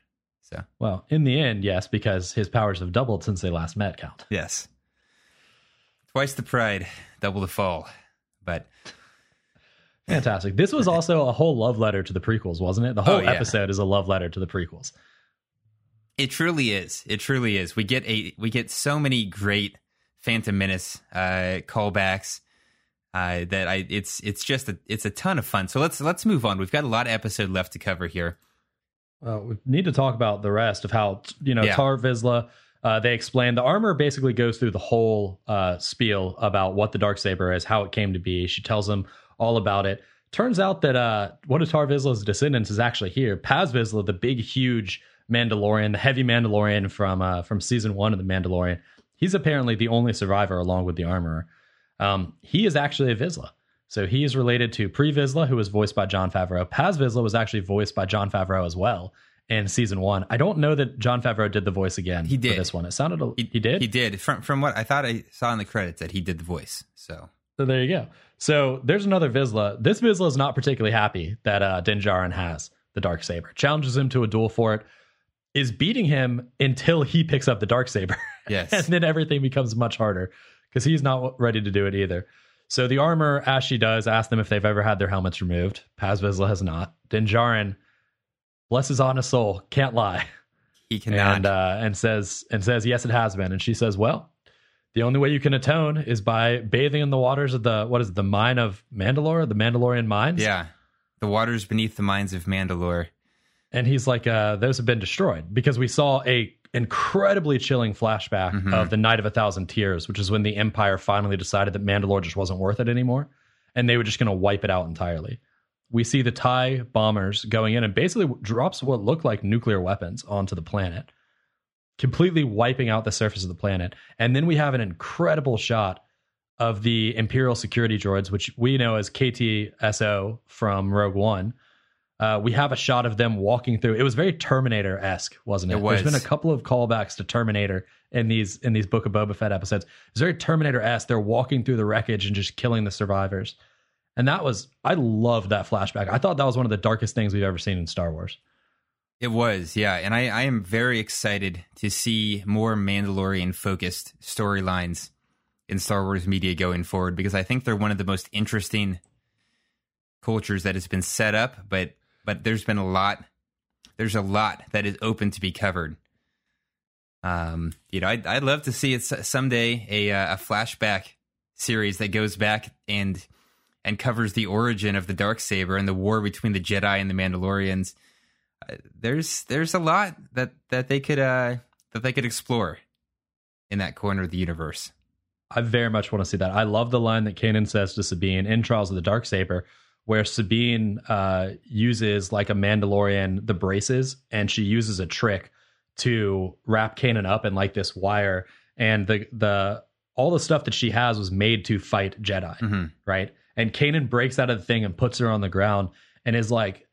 So, well, in the end, yes, because his powers have doubled since they last met Count. Yes. Twice the pride, double the fall. But Fantastic. This was also a whole love letter to the prequels, wasn't it? The whole oh, yeah. episode is a love letter to the prequels. It truly is. It truly is. We get a we get so many great Phantom Menace uh, callbacks uh, that I it's it's just a it's a ton of fun. So let's let's move on. We've got a lot of episode left to cover here. Well, we need to talk about the rest of how you know yeah. Tar Vizsla. Uh, they explain the armor basically goes through the whole uh, spiel about what the dark saber is, how it came to be. She tells them all about it. Turns out that uh, one of Tar Vizsla's descendants is actually here. Paz Vizsla, the big, huge Mandalorian, the heavy Mandalorian from uh, from season one of the Mandalorian. He's apparently the only survivor along with the armorer. Um, he is actually a Vizsla. So he is related to Pre Vizsla, who was voiced by Jon Favreau. Paz Vizsla was actually voiced by Jon Favreau as well in season one. I don't know that Jon Favreau did the voice again. He did this one. It sounded a, he, he did. He did. From from what I thought I saw in the credits that he did the voice. So so there you go. So there's another Vizsla. This Vizsla is not particularly happy that uh, Din Djarin has the dark saber. Challenges him to a duel for it. Is beating him until he picks up the dark saber. Yes, and then everything becomes much harder because he's not ready to do it either. So the armor, as she does, asks them if they've ever had their helmets removed. Paz Vizsla has not. Din Djarin, bless his honest soul, can't lie. He cannot, and uh, and says and says yes, it has been. And she says, well, the only way you can atone is by bathing in the waters of the what is it, the mine of Mandalore, the Mandalorian mines. Yeah, the waters beneath the mines of Mandalore. And he's like, uh, those have been destroyed because we saw a incredibly chilling flashback mm-hmm. of the Night of a Thousand Tears, which is when the Empire finally decided that Mandalore just wasn't worth it anymore, and they were just going to wipe it out entirely. We see the TIE bombers going in and basically drops what look like nuclear weapons onto the planet completely wiping out the surface of the planet. And then we have an incredible shot of the Imperial security droids, which we know as K-2SO from Rogue One, Uh, we have a shot of them walking through. It was very Terminator esque, wasn't it? It was. There's been a couple of callbacks to Terminator in these in these Book of Boba Fett episodes. It's very Terminator esque. They're walking through the wreckage and just killing the survivors. And that was I loved that flashback. I thought that was one of the darkest things we've ever seen in Star Wars. It was, yeah. And I, I am very excited to see more Mandalorian focused storylines in Star Wars media going forward because I think they're one of the most interesting cultures that has been set up, but but there's been a lot there's a lot that is open to be covered. Um, you know, I'd, I'd love to see it someday a uh, a flashback series that goes back and and covers the origin of the dark saber and the war between the Jedi and the Mandalorians. There's there's a lot that that they could uh that they could explore in that corner of the universe. I very much want to see that. I love the line that Kanan says to Sabine in Trials of the Dark Saber, where Sabine uh, uses like a Mandalorian the braces, and she uses a trick to wrap Kanan up in like this wire, and the the all the stuff that she has was made to fight Jedi, mm-hmm. right? And Kanan breaks out of the thing and puts her on the ground and is like,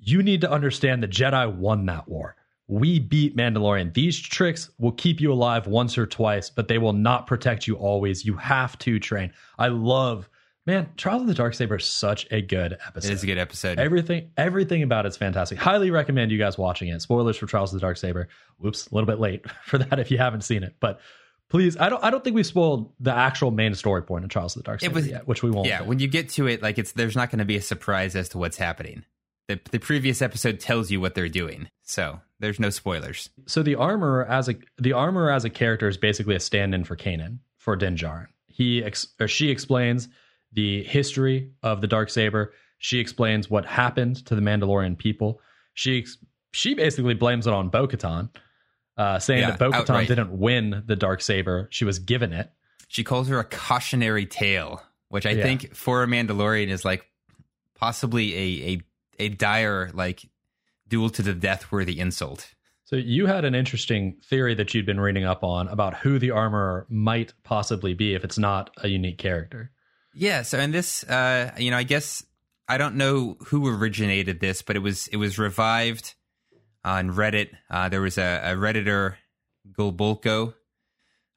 "You need to understand the Jedi won that war." we beat Mandalorian. These tricks will keep you alive once or twice, but they will not protect you always. You have to train. I love, man, Trials of the Dark Saber is such a good episode. It is a good episode. Everything, everything about it's fantastic. Highly recommend you guys watching it. Spoilers for Trials of the Dark Saber. Whoops, a little bit late for that if you haven't seen it, but please, I don't, I don't think we spoiled the actual main story point of Trials of the Dark Saber was, yet, which we won't. Yeah, when you get to it, like it's there's not going to be a surprise as to what's happening. The, the previous episode tells you what they're doing, so there's no spoilers. So the armor as a the armor as a character is basically a stand-in for Kanan for Din Djarin. He ex, or she explains the history of the dark saber. She explains what happened to the Mandalorian people. She she basically blames it on Bo-Katan, uh, saying yeah, that Bo-Katan didn't win the dark saber; she was given it. She calls her a cautionary tale, which I yeah. think for a Mandalorian is like possibly a a a dire like duel to the death worthy insult. So you had an interesting theory that you'd been reading up on about who the armorer might possibly be if it's not a unique character. Yeah, so in this uh you know, I guess I don't know who originated this, but it was it was revived on Reddit. Uh there was a, a redditor Golbolko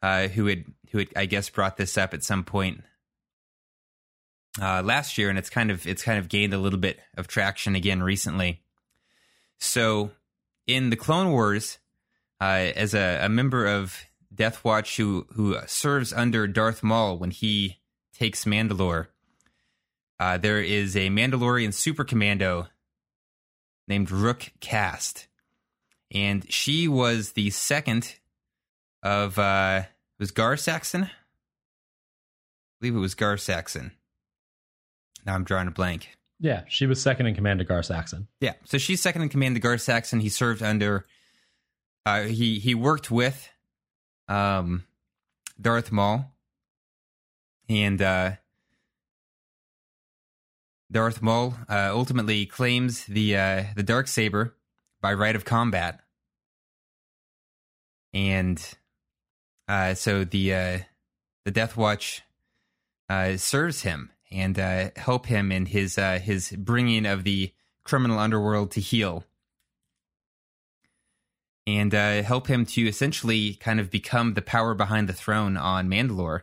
uh who had who had I guess brought this up at some point uh last year and it's kind of it's kind of gained a little bit of traction again recently. So in the Clone Wars, uh, as a, a, member of Death Watch who who serves under Darth Maul when he takes Mandalore, uh, there is a Mandalorian super commando named Rook Kast, and she was the second of uh, was Gar Saxon. I believe it was Gar Saxon. Now I'm drawing a blank. Yeah, she was second in command to Gar Saxon. Yeah, so she's second in command to Gar Saxon. He served under, uh, he he worked with, um, Darth Maul, and uh, Darth Maul uh, ultimately claims the uh, the dark saber by right of combat, and uh, so the uh, the Death Watch uh, serves him and uh, help him in his uh, his bringing of the criminal underworld to heel, and uh, help him to essentially kind of become the power behind the throne on Mandalore,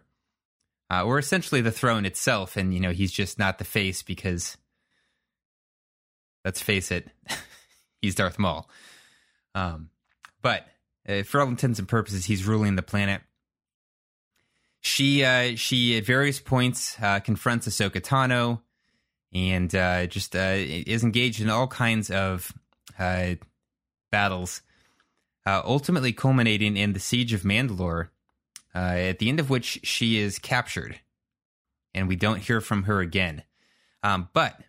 uh, or essentially the throne itself. And you know, he's just not the face because, let's face it, he's Darth Maul. Um, but uh, for all intents and purposes, he's ruling the planet she uh, she at various points uh, confronts Ahsoka Tano and uh, just uh, is engaged in all kinds of uh, battles, uh, ultimately culminating in the siege of Mandalore, at the end of which she is captured, and we don't hear from her again. Um, but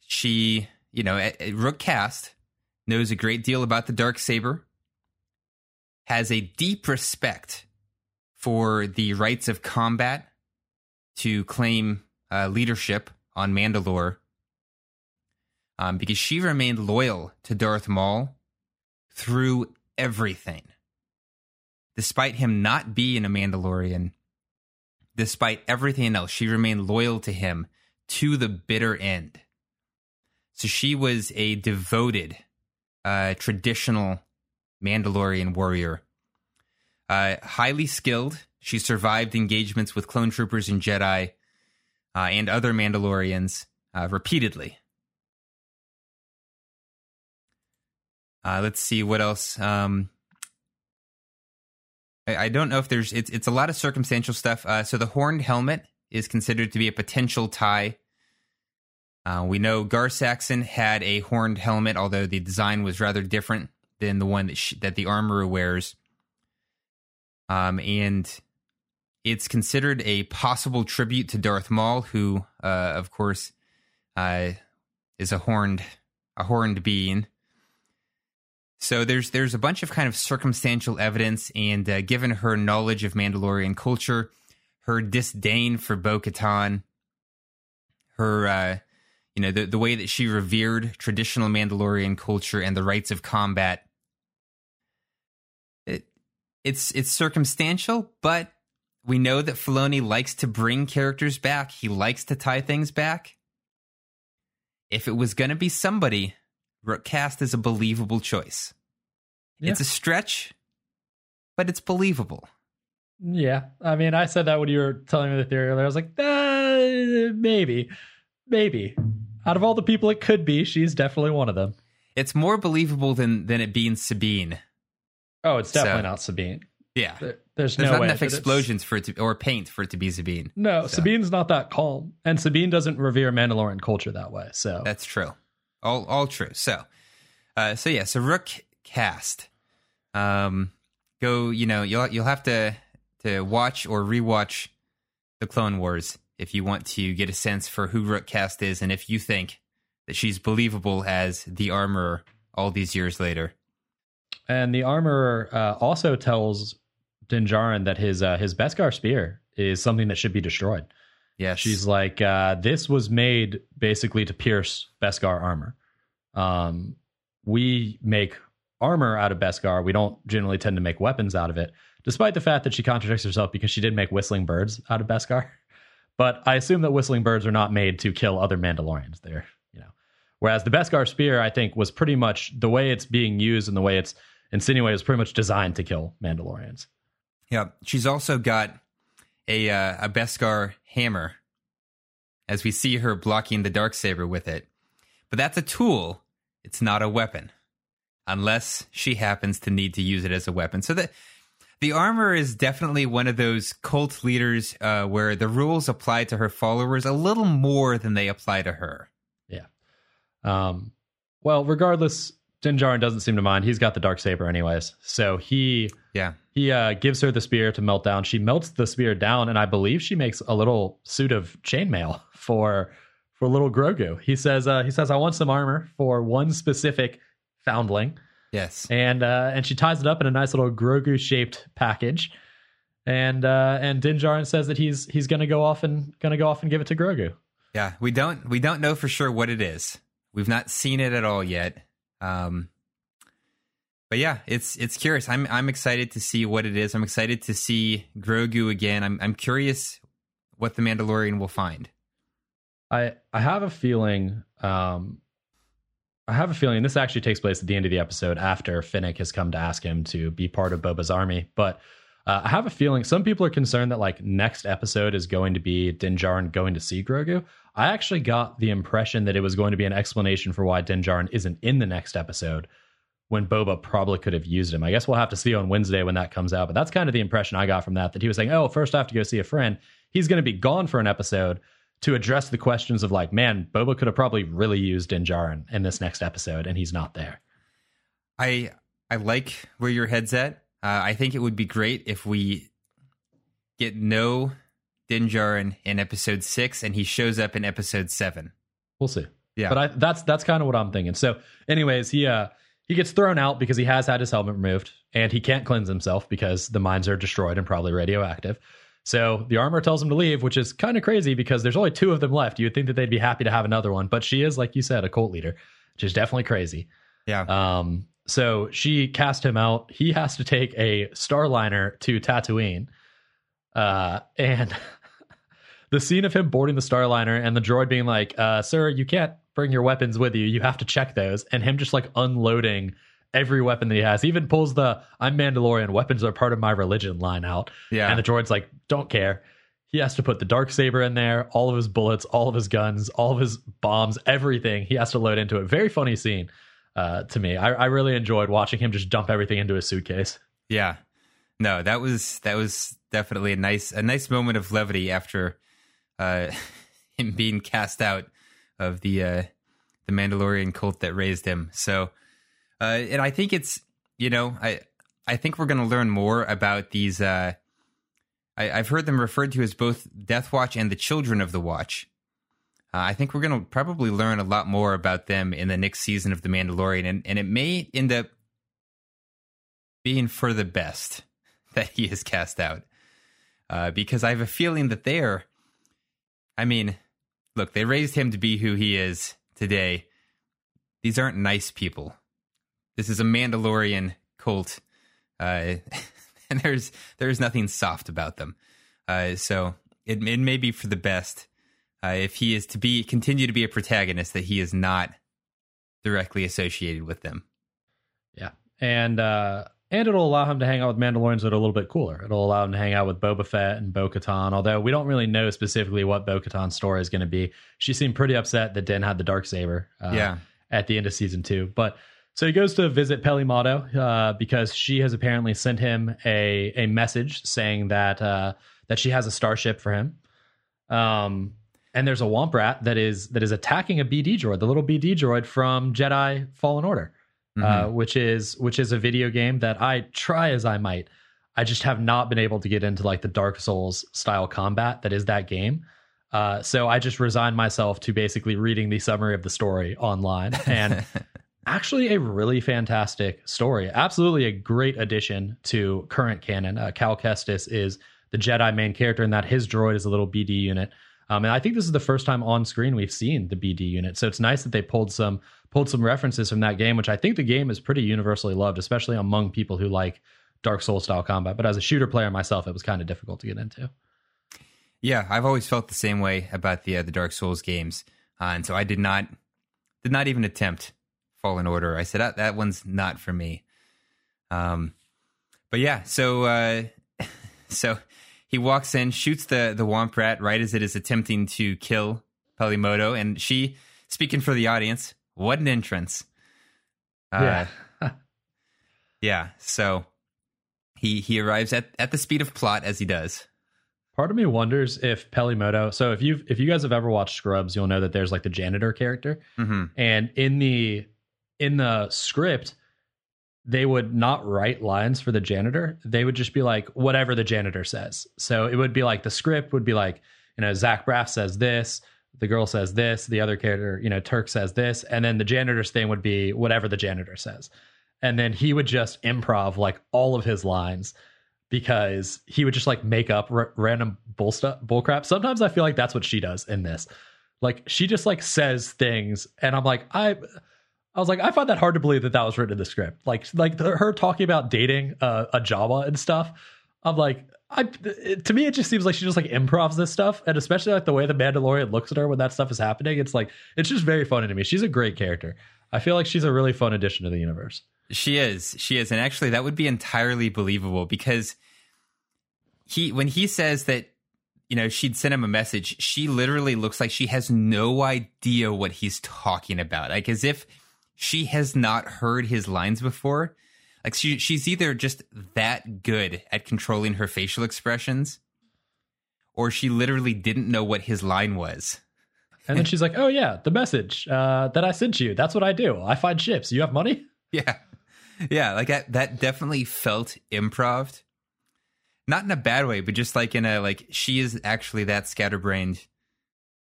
she, you know, at, at Rook Kast knows a great deal about the dark saber, has a deep respect for the rights of combat to claim uh, leadership on Mandalore um, because she remained loyal to Darth Maul through everything. Despite him not being a Mandalorian, despite everything else, she remained loyal to him to the bitter end. So she was a devoted, uh, traditional Mandalorian warrior. Uh, highly skilled. She survived engagements with clone troopers and Jedi uh, and other Mandalorians uh, repeatedly. Uh, let's see what else. Um, I, I, don't know if there's. It's it's a lot of circumstantial stuff. Uh, so the horned helmet is considered to be a potential tie. Uh, we know Gar Saxon had a horned helmet, although the design was rather different than the one that she, that the armorer wears. Um, and it's considered a possible tribute to Darth Maul, who, uh, of course, uh, is a horned a horned being. So there's there's a bunch of kind of circumstantial evidence, and uh, given her knowledge of Mandalorian culture, her disdain for Bo-Katan, her uh, you know the the way that she revered traditional Mandalorian culture and the rites of combat. It it's it's circumstantial, but we know that Filoni likes to bring characters back. He likes to tie things back. If it was going to be somebody, Rook Kast is a believable choice. Yeah. It's a stretch, but it's believable. Yeah. I mean, I said that when you were telling me the theory earlier. I was like, uh, maybe, maybe. Out of all the people it could be, she's definitely one of them. It's more believable than than it being Sabine. Oh, it's definitely so, not Sabine. Yeah. There, there's, there's no not enough explosions for it to, or paint for it to be Sabine. No, so. Sabine's not that calm, and Sabine doesn't revere Mandalorian culture that way. So that's true. All all true. So, uh, so yeah. So Rook Kast. Um, go. You know, you'll you'll have to to watch or rewatch the Clone Wars if you want to get a sense for who Rook Kast is and if you think that she's believable as the armorer all these years later. And the armorer uh, also tells Din Djarin that his uh, his Beskar spear is something that should be destroyed. Yeah, she's like, uh, this was made basically to pierce Beskar armor. Um, we make armor out of Beskar. We don't generally tend to make weapons out of it, despite the fact that she contradicts herself because she did make whistling birds out of Beskar. But I assume that whistling birds are not made to kill other Mandalorians. Know. Whereas the Beskar spear, I think, was pretty much the way it's being used and the way it's insinuated is pretty much designed to kill Mandalorians. Yeah, she's also got a uh, a Beskar hammer, as we see her blocking the dark saber with it. But that's a tool; it's not a weapon, unless she happens to need to use it as a weapon. So that the armor is definitely one of those cult leaders uh, where the rules apply to her followers a little more than they apply to her. Um. Well, regardless, Din Djarin doesn't seem to mind. He's got the dark saber anyways. So he yeah he uh, gives her the spear to melt down. She melts the spear down, and I believe she makes a little suit of chainmail for for little Grogu. He says uh, he says I want some armor for one specific foundling. Yes, and uh, and she ties it up in a nice little Grogu shaped package. And uh, and Din Djarin says that he's he's gonna go off and gonna go off and give it to Grogu. Yeah, we don't we don't know for sure what it is. We've not seen it at all yet. Um, but yeah, it's it's curious. I'm I'm excited to see what it is. I'm excited to see Grogu again. I'm I'm curious what the Mandalorian will find. I I have a feeling. Um, I have a feeling this actually takes place at the end of the episode after Fennec has come to ask him to be part of Boba's army. But uh, I have a feeling some people are concerned that like next episode is going to be Din Djarin going to see Grogu. I actually got the impression that it was going to be an explanation for why Din Djarin isn't in the next episode when Boba probably could have used him. I guess we'll have to see on Wednesday when that comes out, but that's kind of the impression I got from that that he was saying, "Oh, first I have to go see a friend. He's going to be gone for an episode to address the questions of like, man, Boba could have probably really used Din Djarin in this next episode and he's not there." I I like where your head's at. Uh, I think it would be great if we get no Din Djarin in episode six, and he shows up in episode seven. We'll see. Yeah, but I, that's that's kind of what I'm thinking. So, anyways, he uh he gets thrown out because he has had his helmet removed, and he can't cleanse himself because the mines are destroyed and probably radioactive. So the armor tells him to leave, which is kind of crazy because there's only two of them left. You would think that they'd be happy to have another one, but she is, like you said, a cult leader, which is definitely crazy. Yeah. Um. So she cast him out. He has to take a Starliner to Tatooine. Uh, and the scene of him boarding the Starliner and the droid being like, uh, "Sir, you can't bring your weapons with you. You have to check those. And him just like unloading every weapon that he has. He even pulls the I'm Mandalorian, weapons are part of my religion line out. Yeah. And the droid's like, don't care. He has to put the dark saber in there, all of his bullets, all of his guns, all of his bombs, everything. He has to load into it. Very funny scene uh, to me. I, I really enjoyed watching him just dump everything into his suitcase. Yeah. No, that was that was definitely a nice a nice moment of levity after uh, him being cast out of the uh, the Mandalorian cult that raised him. So, uh, and I think it's you know I I think we're going to learn more about these. Uh, I, I've heard them referred to as both Death Watch and the Children of the Watch. Uh, I think we're going to probably learn a lot more about them in the next season of The Mandalorian, and, and it may end up being for the best that he is cast out. Uh, because I have a feeling that they're, I mean, look, they raised him to be who he is today. These aren't nice people. This is a Mandalorian cult, uh, and there's there's nothing soft about them. Uh, so it it may be for the best uh, if he is to be continue to be a protagonist that he is not directly associated with them. Yeah, and uh, and it'll allow him to hang out with Mandalorians that are a little bit cooler. It'll allow him to hang out with Boba Fett and Bo Katan. Although we don't really know specifically what Bo Katan's story is going to be. She seemed pretty upset that Din had the dark saber. Uh, Yeah. At the end of season two, but so he goes to visit Peli Motto uh, because she has apparently sent him a a message saying that uh, that she has a starship for him. Um, and there's a Womp Rat that is that is attacking a BD droid, the little BD droid from Jedi Fallen Order uh, which is which is a video game that I try as I might. I just have not been able to get into like the Dark Souls style combat that is that game. Uh, so I just resigned myself to basically reading the summary of the story online, and actually a really fantastic story. Absolutely a great addition to current canon. Uh, Cal Kestis is the Jedi main character, and that his droid is a little BD unit. Um, and I think this is the first time on screen we've seen the BD unit. So it's nice that they pulled some pulled some references from that game, which I think the game is pretty universally loved, especially among people who like Dark Souls style combat. But as a shooter player myself, it was kind of difficult to get into. Yeah, I've always felt the same way about the uh, the Dark Souls games, uh, and so I did not did not even attempt Fallen Order. I said that that one's not for me. Um, but yeah, so uh, so he walks in, shoots the the Womp Rat right as it is attempting to kill Peli Motto, and she, speaking for the audience, what an entrance! Uh, yeah. yeah. So he he arrives at at the speed of plot as he does. Part of me wonders if Peli Motto. So if you if you guys have ever watched Scrubs, you'll know that there's like the janitor character, hmm and in the in the script, they would not write lines for the janitor. They would just be like whatever the janitor says. So it would be like the script would be like you know Zach Braff says this, the girl says this, the other character you know Turk says this, and then the janitor's thing would be whatever the janitor says, and then he would just improv like all of his lines because he would just like make up r- random bull stuff, bull crap. Sometimes I feel like that's what she does in this. Like she just like says things, and I'm like, I, I was like, I find that hard to believe that that was written in the script. Like, like the, her talking about dating uh, a Jawa and stuff. I'm like, I it, to me it just seems like she just like improvs this stuff, and especially like the way the Mandalorian looks at her when that stuff is happening. It's like it's just very funny to me. She's a great character. I feel like she's a really fun addition to the universe. She is. She is. And actually that would be entirely believable because he when he says that you know she'd sent him a message, she literally looks like she has no idea what he's talking about. Like as if she has not heard his lines before. Like she she's either just that good at controlling her facial expressions or she literally didn't know what his line was. And then she's like, "Oh yeah, the message uh, that I sent you. That's what I do. I find ships. You have money." Yeah. Yeah, like that that definitely felt improv. Not in a bad way, but just like in a like she is actually that scatterbrained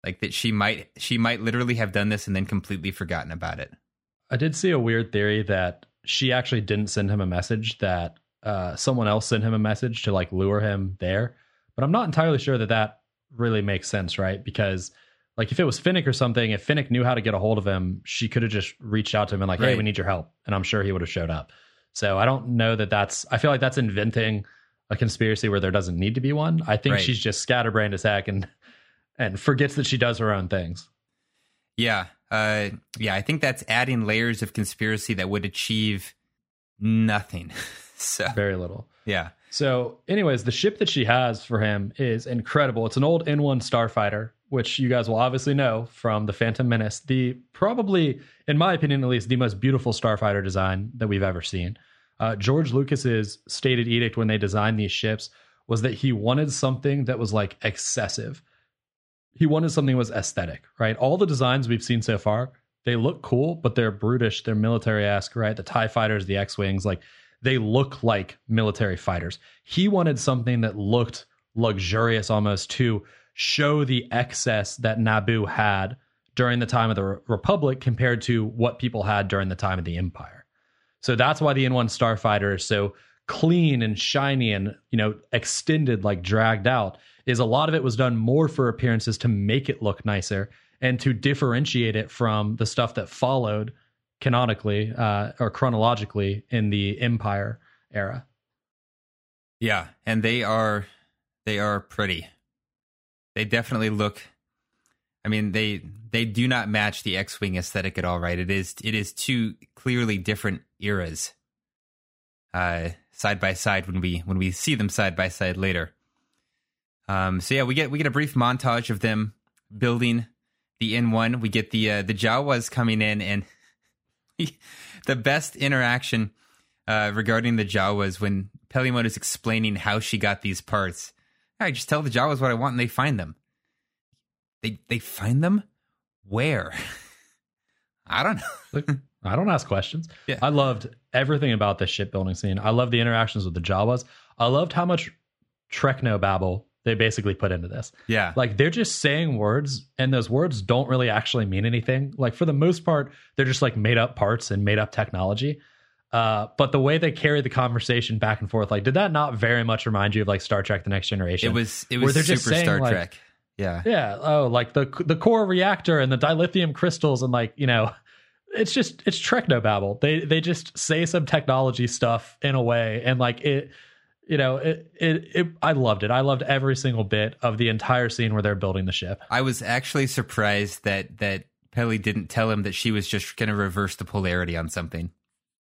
like that she might she might literally have done this and then completely forgotten about it. I did see a weird theory that she actually didn't send him a message. That uh, someone else sent him a message to like lure him there. But I'm not entirely sure that that really makes sense, right? Because like if it was Fennec or something, if Fennec knew how to get a hold of him, she could have just reached out to him and like, "Hey, we need your help," and I'm sure he would have showed up. So I don't know that that's. I feel like that's inventing a conspiracy where there doesn't need to be one. I think Right. she's just scatterbrained as heck and and forgets that she does her own things. Yeah. Uh, yeah, I think that's adding layers of conspiracy that would achieve nothing. so Very little. yeah, So, anyways, the ship that she has for him is incredible. It's an old N1 Starfighter, which you guys will obviously know from the Phantom Menace. The probably, in my opinion at least, the most beautiful Starfighter design that we've ever seen. Uh, George Lucas's stated edict when they designed these ships was that he wanted something that was like excessive. He wanted something that was aesthetic, right? All the designs we've seen so far, they look cool, but they're brutish, they're military esque, right? The TIE fighters, the X Wings, like they look like military fighters. He wanted something that looked luxurious almost to show the excess that Naboo had during the time of the Republic compared to what people had during the time of the Empire. So that's why the N1 Starfighter is so clean and shiny and, you know, extended, like dragged out, is a lot of it was done more for appearances to make it look nicer and to differentiate it from the stuff that followed canonically uh, or chronologically in the Empire era. yeah, and they are they are pretty. They definitely look. I mean, they they do not match the X-wing aesthetic at all, right? It is it is two clearly different eras. Uh, side by side when we when we see them side by side later. Um, so yeah, we get we get a brief montage of them building the N1. We get the uh, the Jawas coming in, and the best interaction uh, regarding the Jawas when Pelimon is explaining how she got these parts. I just tell the Jawas what I want, and they find them. They they find them where? I don't know. Look, I don't ask questions. Yeah. I loved everything about this shipbuilding scene. I loved the interactions with the Jawas. I loved how much Trekno babble they basically put into this. Yeah, Like they're just saying words, and those words don't really actually mean anything. Like for the most part, they're just like made up parts and made up technology. Uh, but the way they carry the conversation back and forth, like, did that not very much remind you of like Star Trek: The Next Generation? it was it was super just saying, Star like- Trek. Yeah, Yeah. Oh, like the the core reactor and the dilithium crystals and like you know, it's just it's Treknobabble. They they just say some technology stuff in a way and like it. You know, it, it it I loved it. I loved every single bit of the entire scene where they're building the ship. I was actually surprised that that Peli didn't tell him that she was just going to reverse the polarity on something.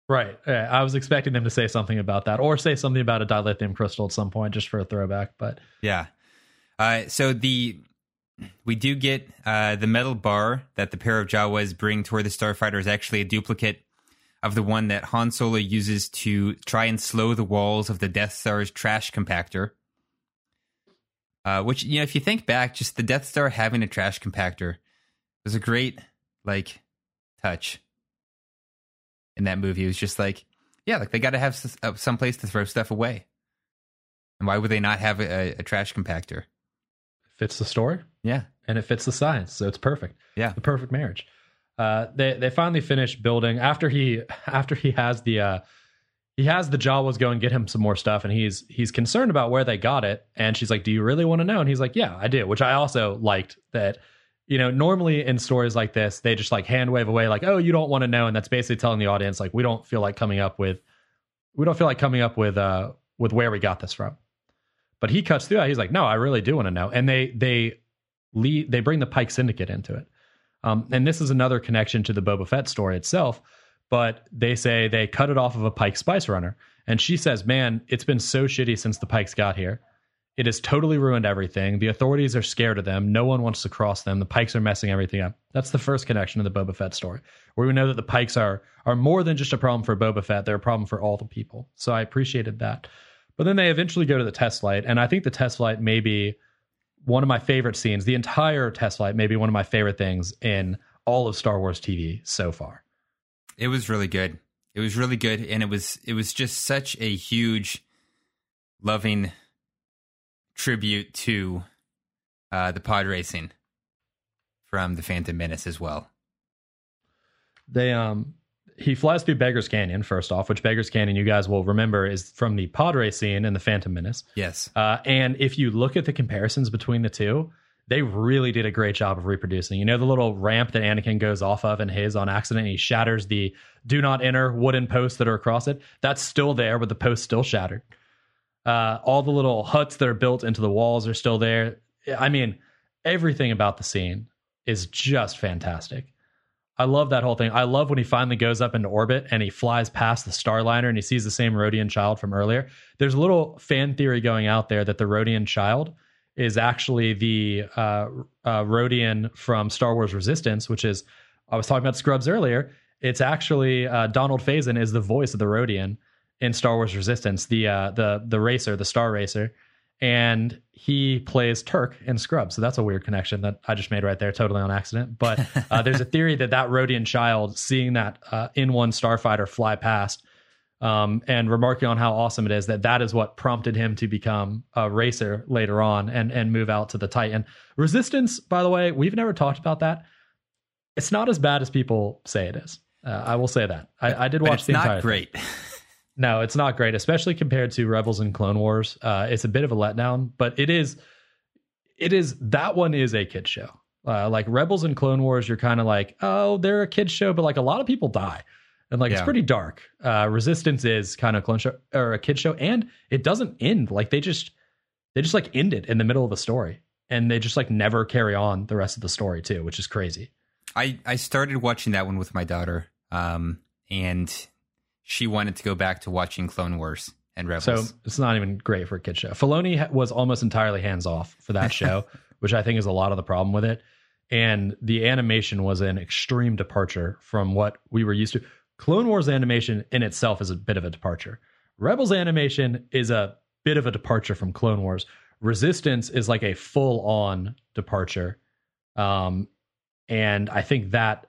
Right. Yeah, I was expecting them to say something about that or say something about a dilithium crystal at some point just for a throwback, but Yeah. Uh, so the we do get uh, the metal bar that the pair of Jawas bring toward the starfighter is actually a duplicate of the one that Han Solo uses to try and slow the walls of the Death Star's trash compactor. Uh, which you know, if you think back, just the Death Star having a trash compactor was a great like touch in that movie. It was just like, yeah, like they got to have uh, some place to throw stuff away. And why would they not have a, a trash compactor? fits the story Yeah. and it fits the science, so it's perfect. Yeah. the perfect marriage. Uh, they they finally finish building after he after he has the uh, he has the Jawas go and get him some more stuff, and he's he's concerned about where they got it. And she's like, "Do you really want to know?" And he's like, "Yeah, I do." Which I also liked that. You know, normally in stories like this, they just like hand wave away, like, "Oh, you don't want to know," and that's basically telling the audience like, "We don't feel like coming up with, we don't feel like coming up with uh with where we got this from." But he cuts through that. He's like, "No, I really do want to know," and they they lead they bring the Pike Syndicate into it. Um, and this is another connection to the Boba Fett story itself. But they say they cut it off of a Pike Spice Runner. And she says, Man, it's been so shitty since the Pikes got here. It has totally ruined everything. The authorities are scared of them. No one wants to cross them. The Pikes are messing everything up. That's the first connection to the Boba Fett story, where we know that the Pikes are are more than just a problem for Boba Fett. They're a problem for all the people. So I appreciated that. But then they eventually go to the test flight, and I think the test flight may be one of my favorite scenes. The entire test flight may be one of my favorite things in all of Star Wars TV so far. It was really good. It was really good, and it was it was just such a huge, loving tribute to uh, the pod racing from the Phantom Menace as well. They um he flies through Beggar's Canyon first off, which Beggar's Canyon you guys will remember is from the podrace scene in the Phantom Menace. Yes, Uh, and if you look at the comparisons between the two, they really did a great job of reproducing. You know the little ramp that Anakin goes off of in his on accident, and he shatters the "do not enter" wooden posts that are across it. That's still there, but the post still shattered. Uh, all the little huts that are built into the walls are still there. I mean, everything about the scene is just fantastic. I love that whole thing. I love when he finally goes up into orbit and he flies past the Starliner and he sees the same Rodian child from earlier. There's a little fan theory going out there that the Rodian child is actually the uh, uh, Rodian from Star Wars Resistance, which is I was talking about Scrubs earlier. It's actually uh, Donald Faison is the voice of the Rodian in Star Wars Resistance, the uh, the the racer, the Star Racer, and he plays Turk in Scrubs. So that's a weird connection that I just made right there, totally on accident. But uh, there's a theory that that Rodian child, seeing that uh, N1 starfighter fly past, um, and remarking on how awesome it is, that that is what prompted him to become a racer later on and and move out to the Titan. Resistance, by the way, we've never talked about that. It's not as bad as people say it is. Uh, I will say that. I, I did watch it's the not entire. great. No, it's not great, especially compared to Rebels and Clone Wars. Uh, it's a bit of a letdown, but it is. It is that one is a kid show. Uh, like Rebels and Clone Wars, you're kind of like, oh, they're a kid show, but like a lot of people die, and like it's pretty dark. Uh, Resistance is kind of clone show or a kid show, and it doesn't end. Like they just they just like end it in the middle of the story, and they just like never carry on the rest of the story too, which is crazy. I I started watching that one with my daughter, um, and she wanted to go back to watching Clone Wars and Rebels. So it's not even great for a kid show. Filoni was almost entirely hands off for that show, which I think is a lot of the problem with it. And the animation was an extreme departure from what we were used to. Clone Wars animation in itself is a bit of a departure. Rebels animation is a bit of a departure from Clone Wars. Resistance is like a full on departure. Um, and I think that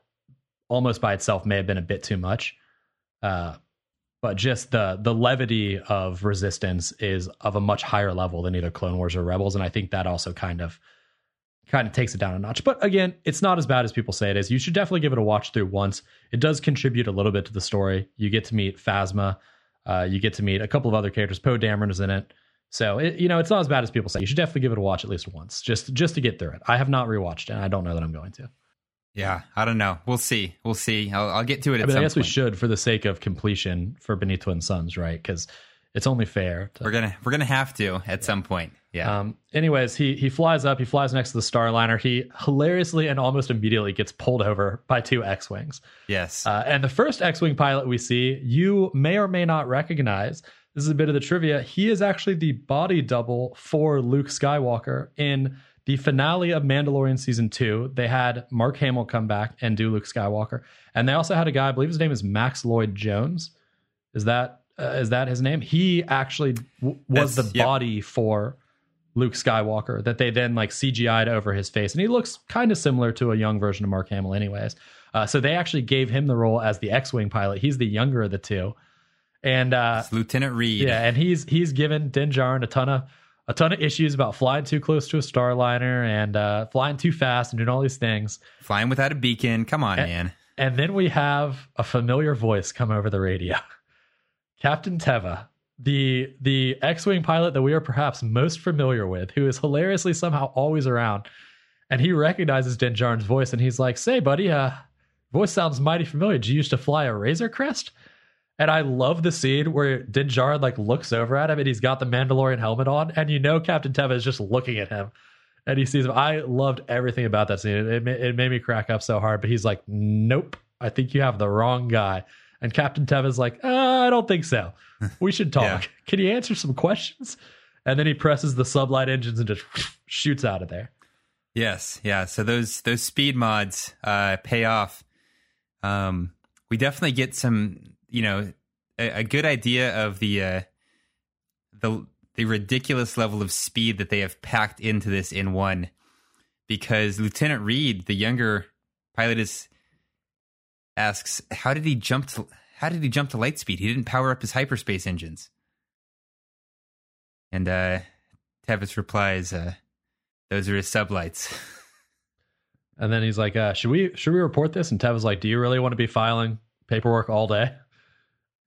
almost by itself may have been a bit too much. Uh, but just the the levity of resistance is of a much higher level than either clone wars or rebels. And i think that also kind of kind of takes it down a notch. But again it's not as bad as people say it is. You should definitely give it a watch through once. It does contribute a little bit to the story. You get to meet phasma. Uh, you get to meet a couple of other characters. Poe dameron is in it. So it, you know it's not as bad as people say. You should definitely give it a watch at least once just just to get through it. I have not rewatched it and i don't know that i'm going to yeah, I don't know. We'll see. We'll see. I'll, I'll get to it. At i mean i guess we should for the sake of completion for Beneath Twin Suns, right because it's only fair to, We're gonna we're gonna have to at some point. Yeah. Um, anyways, he he flies up. He flies next to the Starliner. He hilariously and almost immediately gets pulled over by two X-wings. yes. Uh, and the first X-wing pilot we see, you may or may not recognize. This is a bit of the trivia. He is actually the body double for Luke Skywalker in the finale of Mandalorian season two. They had Mark Hamill come back and do Luke Skywalker, and they also had a guy. I believe his name is Max Lloyd Jones. Is that uh, is that his name? He actually w- was That's- the yep. body for Luke Skywalker that they then like CGI'd over his face, and he looks kind of similar to a young version of Mark Hamill, anyways. Uh, so they actually gave him the role as the X-wing pilot. He's the younger of the two, and uh, It's Lieutenant Reed. yeah, and he's he's given Din Djarin a ton of a ton of issues about flying too close to a starliner and uh, flying too fast and doing all these things. Flying without a beacon. Come on, Eh. man. And then we have a familiar voice come over the radio. Captain Teva, the the X-wing pilot that we are perhaps most familiar with, who is hilariously somehow always around. And he recognizes Din Djarin's voice and he's like, "Say, buddy, uh voice sounds mighty familiar. Did you used to fly a Razor Crest?" And I love the scene where Din Djarin like looks over at him and he's got the Mandalorian helmet on, and you know Captain Teva is just looking at him, and he sees him. I loved everything about that scene. It, it, it made me crack up so hard. But he's like, "Nope, I think you have the wrong guy." And Captain Teva's like, uh, "I don't think so. We should talk. Yeah. Can you answer some questions?" And then he presses the sublight engines and just shoots out of there. Yes, yeah. So those those speed mods uh, pay off. Um, we definitely get some, you know, a, a good idea of the uh, the the ridiculous level of speed that they have packed into this N1. Because Lieutenant Reed, the younger pilot, is asks, "How did he jump to How did he jump to light speed? He didn't power up his hyperspace engines." And uh, Tevis replies, uh, "Those are his sublights." And then he's like, uh, "Should we should we report this?" And Teva's like, "Do you really want to be filing paperwork all day?"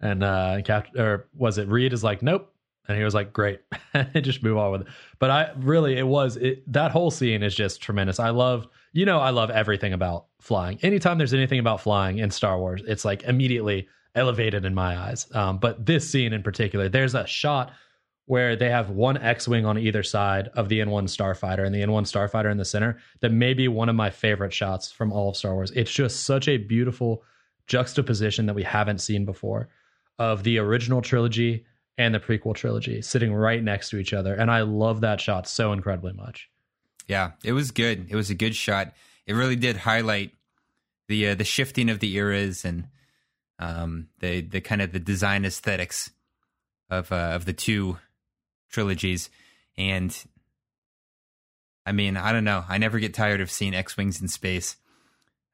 And uh, Cap or was it Reed is like, "Nope." And he was like, "Great," and just move on with it. But I really, it was it, that whole scene is just tremendous. I love, you know, I love everything about flying. Anytime there's anything about flying in Star Wars, it's like immediately elevated in my eyes. Um, but this scene in particular, there's a shot where they have one X-wing on either side of the N1 starfighter and the N1 starfighter in the center. That may be one of my favorite shots from all of Star Wars. It's just such a beautiful juxtaposition that we haven't seen before of the original trilogy and the prequel trilogy sitting right next to each other, and I love that shot so incredibly much. Yeah, it was good. It was a good shot. It really did highlight the uh, the shifting of the eras and um, the the kind of the design aesthetics of uh, of the two trilogies. And I mean, I don't know. I never get tired of seeing X wings in space.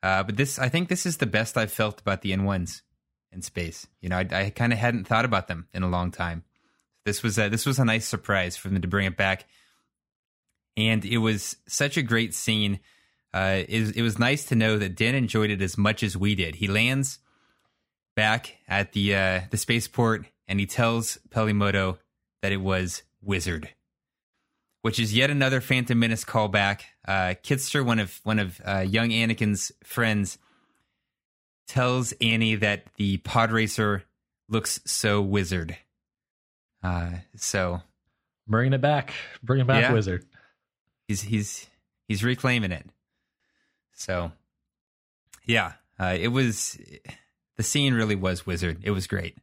Uh, but this, I think, this is the best I've felt about the N ones in space. You know, I, I kind of hadn't thought about them in a long time. This was a, this was a nice surprise for them to bring it back, and it was such a great scene. Uh, it, it was nice to know that Dan enjoyed it as much as we did. He lands back at the uh, the spaceport and he tells Peli Motto that it was Wizard, which is yet another Phantom Menace callback. Uh, Kitster, one of one of uh, young Anakin's friends, tells Annie that the pod racer looks so wizard. Uh, so bringing it back, bringing back yeah, Wizard. He's he's he's reclaiming it. So, yeah, uh, it was the scene really was Wizard. It was great.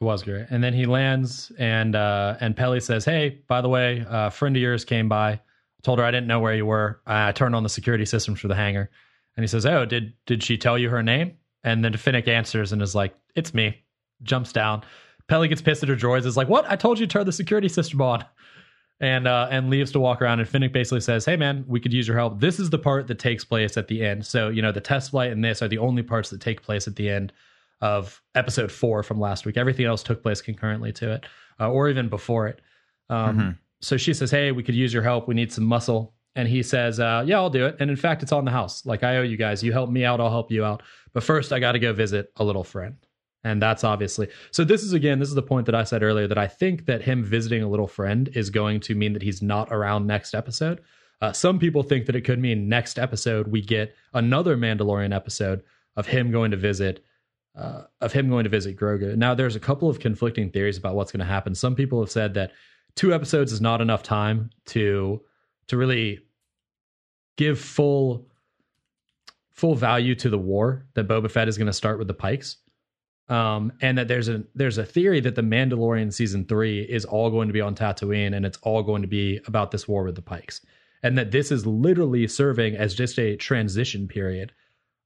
It was great. And then he lands, and uh, and Peli says, "Hey, by the way, a friend of yours came by. Told her I didn't know where you were. I turned on the security systems for the hangar." And he says, "Oh, did did she tell you her name?" And then Fennec answers and is like, "It's me." Jumps down. Peli gets pissed at her droids. Is like, "What? I told you to turn the security system on." And uh, and leaves to walk around. And Fennec basically says, "Hey, man, we could use your help. This is the part that takes place at the end. So you know, the test flight and this are the only parts that take place at the end." of episode four from last week. Everything else took place concurrently to it, uh, or even before it. Um, mm-hmm. So she says, "Hey, we could use your help. We need some muscle." And he says, uh, "Yeah, I'll do it." And in fact, it's on the house. Like I owe you guys. You help me out, I'll help you out. But first, I got to go visit a little friend. And that's obviously so. This is again, this is the point that I said earlier that I think that him visiting a little friend is going to mean that he's not around next episode. Uh, some people think that it could mean next episode we get another Mandalorian episode of him going to visit uh, of him going to visit Grogu. Now, there's a couple of conflicting theories about what's going to happen. Some people have said that two episodes is not enough time to to really give full full value to the war that Boba Fett is going to start with the Pikes. Um, and that there's a there's a theory that the Mandalorian season three is all going to be on Tatooine, and it's all going to be about this war with the Pikes, and that this is literally serving as just a transition period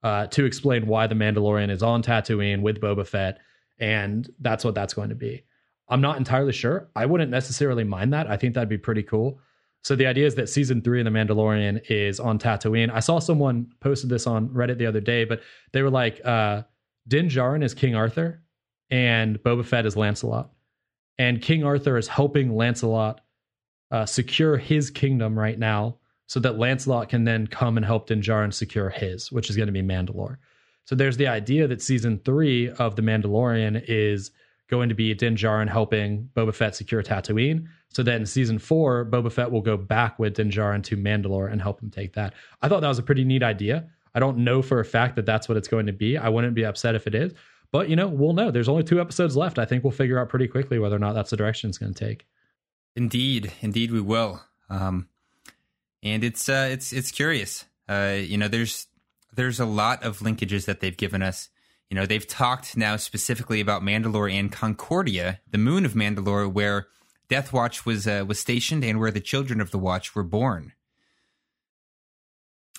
uh, to explain why the Mandalorian is on Tatooine with Boba Fett, and that's what that's going to be. I'm not entirely sure. I wouldn't necessarily mind that. I think that'd be pretty cool. So the idea is that season three of The Mandalorian is on Tatooine. I saw someone posted this on Reddit the other day, but they were like, uh, Din Djarin is King Arthur and Boba Fett is Lancelot. And King Arthur is helping Lancelot uh, secure his kingdom right now so that Lancelot can then come and help Din Djarin secure his, which is going to be Mandalore. So there's the idea that season three of The Mandalorian is going to be Din Djarin helping Boba Fett secure Tatooine. So then season four, Boba Fett will go back with Din Djarin to Mandalore and help him take that. I thought that was a pretty neat idea. I don't know for a fact that that's what it's going to be. I wouldn't be upset if it is, but you know, we'll know. There's only two episodes left. I think we'll figure out pretty quickly whether or not that's the direction it's going to take. Indeed, indeed, we will. Um, and it's uh, it's it's curious. Uh, you know, there's there's a lot of linkages that they've given us. You know, they've talked now specifically about Mandalore and Concordia, the moon of Mandalore, where Death Watch was uh, was stationed and where the children of the Watch were born.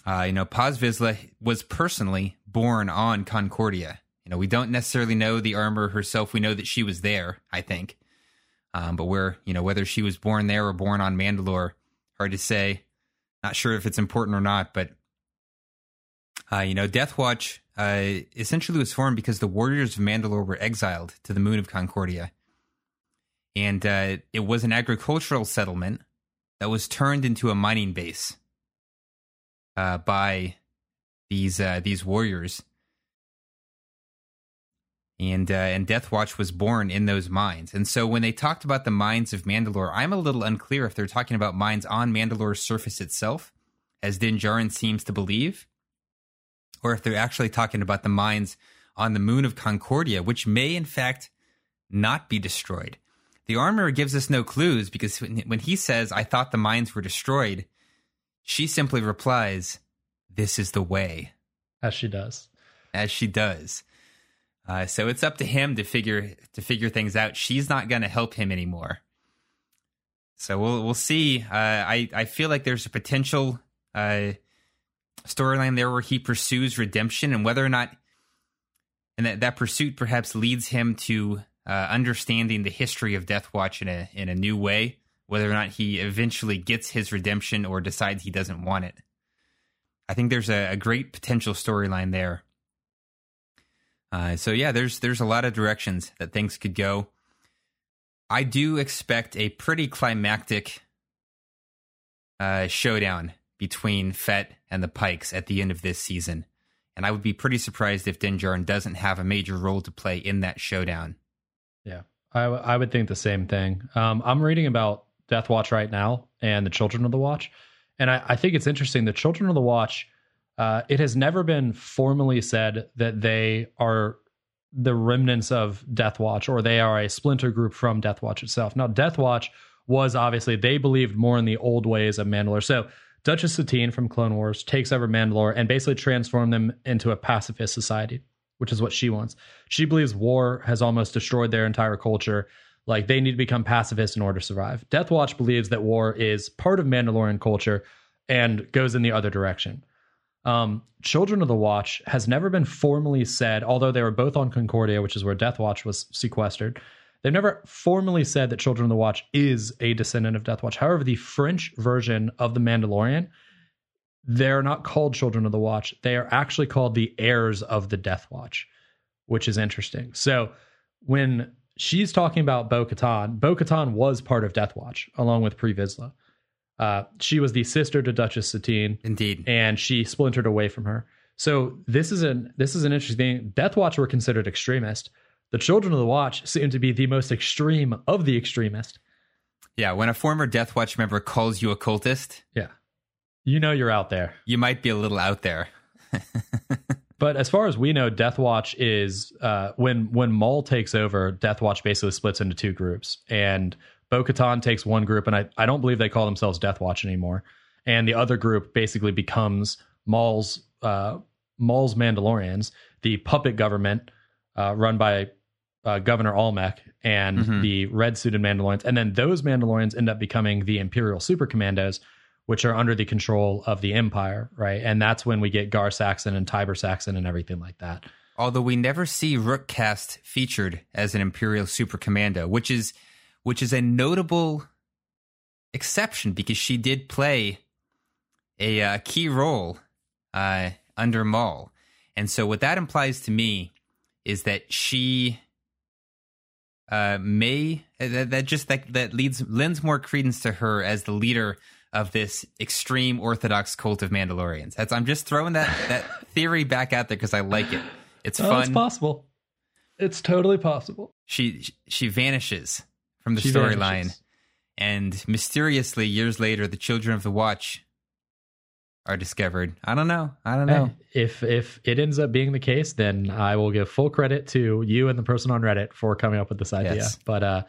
Uh, you know, Paz Vizsla was personally born on Concordia. You know, we don't necessarily know the armor herself. We know that she was there, I think. Um, but where, you know, whether she was born there or born on Mandalore, hard to say. Not sure if it's important or not, but uh, you know, Death Watch uh, essentially was formed because the warriors of Mandalore were exiled to the moon of Concordia, and uh, it was an agricultural settlement that was turned into a mining base uh, by these uh, these warriors and uh, and Death Watch was born in those mines. And so when they talked about the mines of Mandalore, I'm a little unclear if they're talking about mines on Mandalore's surface itself, as Din Djarin seems to believe, or if they're actually talking about the mines on the moon of Concordia, which may in fact not be destroyed. The armorer gives us no clues because when, when he says, I thought the mines were destroyed, she simply replies, This is the way. As she does. As she does. Uh, so it's up to him to figure to figure things out. She's not going to help him anymore. So we'll we'll see. Uh, I I feel like there's a potential uh, storyline there where he pursues redemption, and whether or not, and that that pursuit perhaps leads him to uh, understanding the history of Death Watch in a in a new way. Whether or not he eventually gets his redemption or decides he doesn't want it. I think there's a, a great potential storyline there. Uh, so yeah, there's there's a lot of directions that things could go. I do expect a pretty climactic uh, showdown between Fett and the Pikes at the end of this season, and I would be pretty surprised if Din Djarin doesn't have a major role to play in that showdown. Yeah, I, w- I would think the same thing. Um, I'm reading about Death Watch right now and the Children of the Watch, and I, I think it's interesting. The Children of the Watch, uh, it has never been formally said that they are the remnants of Death Watch or they are a splinter group from Death Watch itself. Now, Death Watch was obviously they believed more in the old ways of Mandalore. So Duchess Satine from Clone Wars takes over Mandalore and basically transform them into a pacifist society, which is what she wants. She believes war has almost destroyed their entire culture. Like they need to become pacifists in order to survive. Death Watch believes that war is part of Mandalorian culture and goes in the other direction. Um, Children of the Watch has never been formally said, although they were both on Concordia, which is where Death Watch was sequestered. They've never formally said that Children of the Watch is a descendant of Death Watch. However, the French version of The Mandalorian, they're not called Children of the Watch. They are actually called the heirs of the Death Watch, which is interesting. So when she's talking about Bo Katan, Bo Katan was part of Death Watch along with Pre Vizsla. Uh, she was the sister to Duchess Satine. Indeed. And she splintered away from her. So this is an this is an interesting thing. Death Watch were considered extremist. The Children of the Watch seem to be the most extreme of the extremist. Yeah, when a former Death Watch member calls you a cultist, yeah, you know you're out there. You might be a little out there. but as far as we know, Death Watch is uh, when when Maul takes over. Death Watch basically splits into two groups, and Bo Katan takes one group, and I, I don't believe they call themselves Death Watch anymore. And the other group basically becomes Maul's uh, Maul's Mandalorians, the puppet government uh, run by uh, Governor Almec and mm-hmm. the red suited Mandalorians. And then those Mandalorians end up becoming the Imperial Super Commandos, which are under the control of the Empire, right? And that's when we get Gar Saxon and Tiber Saxon and everything like that. Although we never see Rook Kast featured as an Imperial Super Commando, which is which is a notable exception because she did play a uh, key role uh, under Maul. And so, what that implies to me is that she uh, may that, that just that that leads lends more credence to her as the leader of this extreme orthodox cult of Mandalorians. That's I'm just throwing that that theory back out there because I like it. It's oh, fun. It's possible. It's totally possible. She she vanishes from the storyline. And mysteriously, years later, the children of the Watch are discovered. I don't know. I don't know. If if it ends up being the case, then I will give full credit to you and the person on Reddit for coming up with this idea. Yes. But uh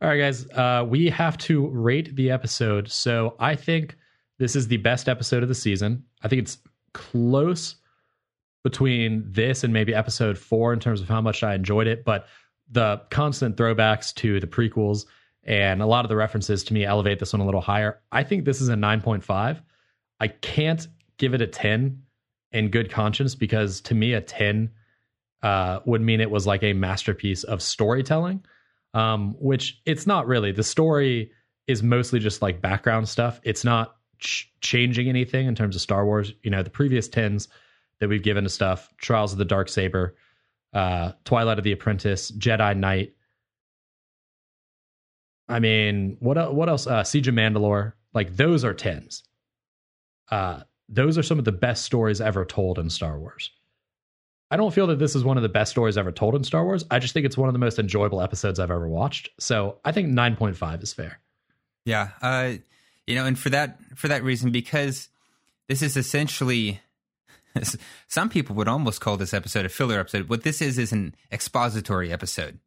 all right guys, uh we have to rate the episode. So I think this is the best episode of the season. I think it's close between this and maybe episode 4 in terms of how much I enjoyed it, but the constant throwbacks to the prequels and a lot of the references to me elevate this one a little higher. I think this is a 9.5. I can't give it a 10 in good conscience because to me, a 10 uh, would mean it was like a masterpiece of storytelling, um, which it's not really. The story is mostly just like background stuff. It's not ch- changing anything in terms of Star Wars. You know, the previous 10s that we've given to stuff, Trials of the Darksaber, uh, Twilight of the Apprentice, Jedi Night. I mean, what what else? Uh, Siege of Mandalore. Like those are tens. Uh, those are some of the best stories ever told in Star Wars. I don't feel that this is one of the best stories ever told in Star Wars. I just think it's one of the most enjoyable episodes I've ever watched. So I think nine point five is fair. Yeah, uh, you know, and for that for that reason, because this is essentially some people would almost call this episode a filler episode. What this is is an expository episode.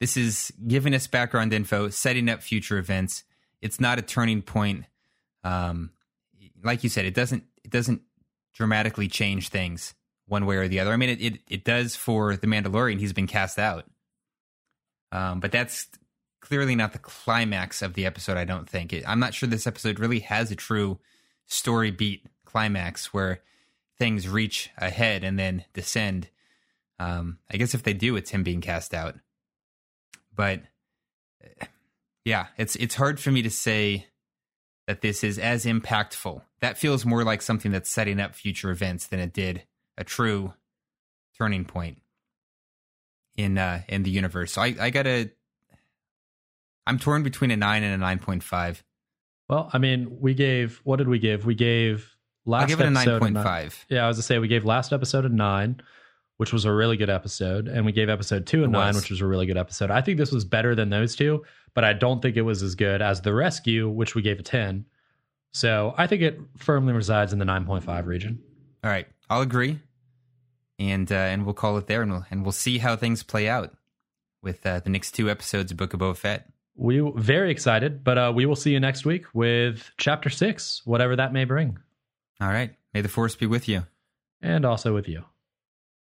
This is giving us background info, setting up future events. It's not a turning point. Um, like you said, it doesn't it doesn't dramatically change things one way or the other. I mean, it it, it does for the Mandalorian. He's been cast out, um, but that's clearly not the climax of the episode. I don't think. It, I'm not sure this episode really has a true story beat climax where things reach ahead and then descend. Um, I guess if they do, it's him being cast out. But yeah, it's it's hard for me to say that this is as impactful. That feels more like something that's setting up future events than it did a true turning point in uh in the universe. So I I gotta I'm torn between a nine and a nine point five. Well, I mean, we gave what did we give? We gave last. I'll give it a nine point five. Yeah, I was to say we gave last episode a nine, which was a really good episode, and we gave episode two a It nine, was. which was a really good episode. I think this was better than those two, but I don't think it was as good as the rescue, which we gave a ten. So I think it firmly resides in the nine point five region. All right, I'll agree, and uh, and we'll call it there, and we'll and we'll see how things play out with uh, the next two episodes of Book of Boba Fett. We very excited, but uh, we will see you next week with chapter six, whatever that may bring, All right, may the force be with you. and also with you.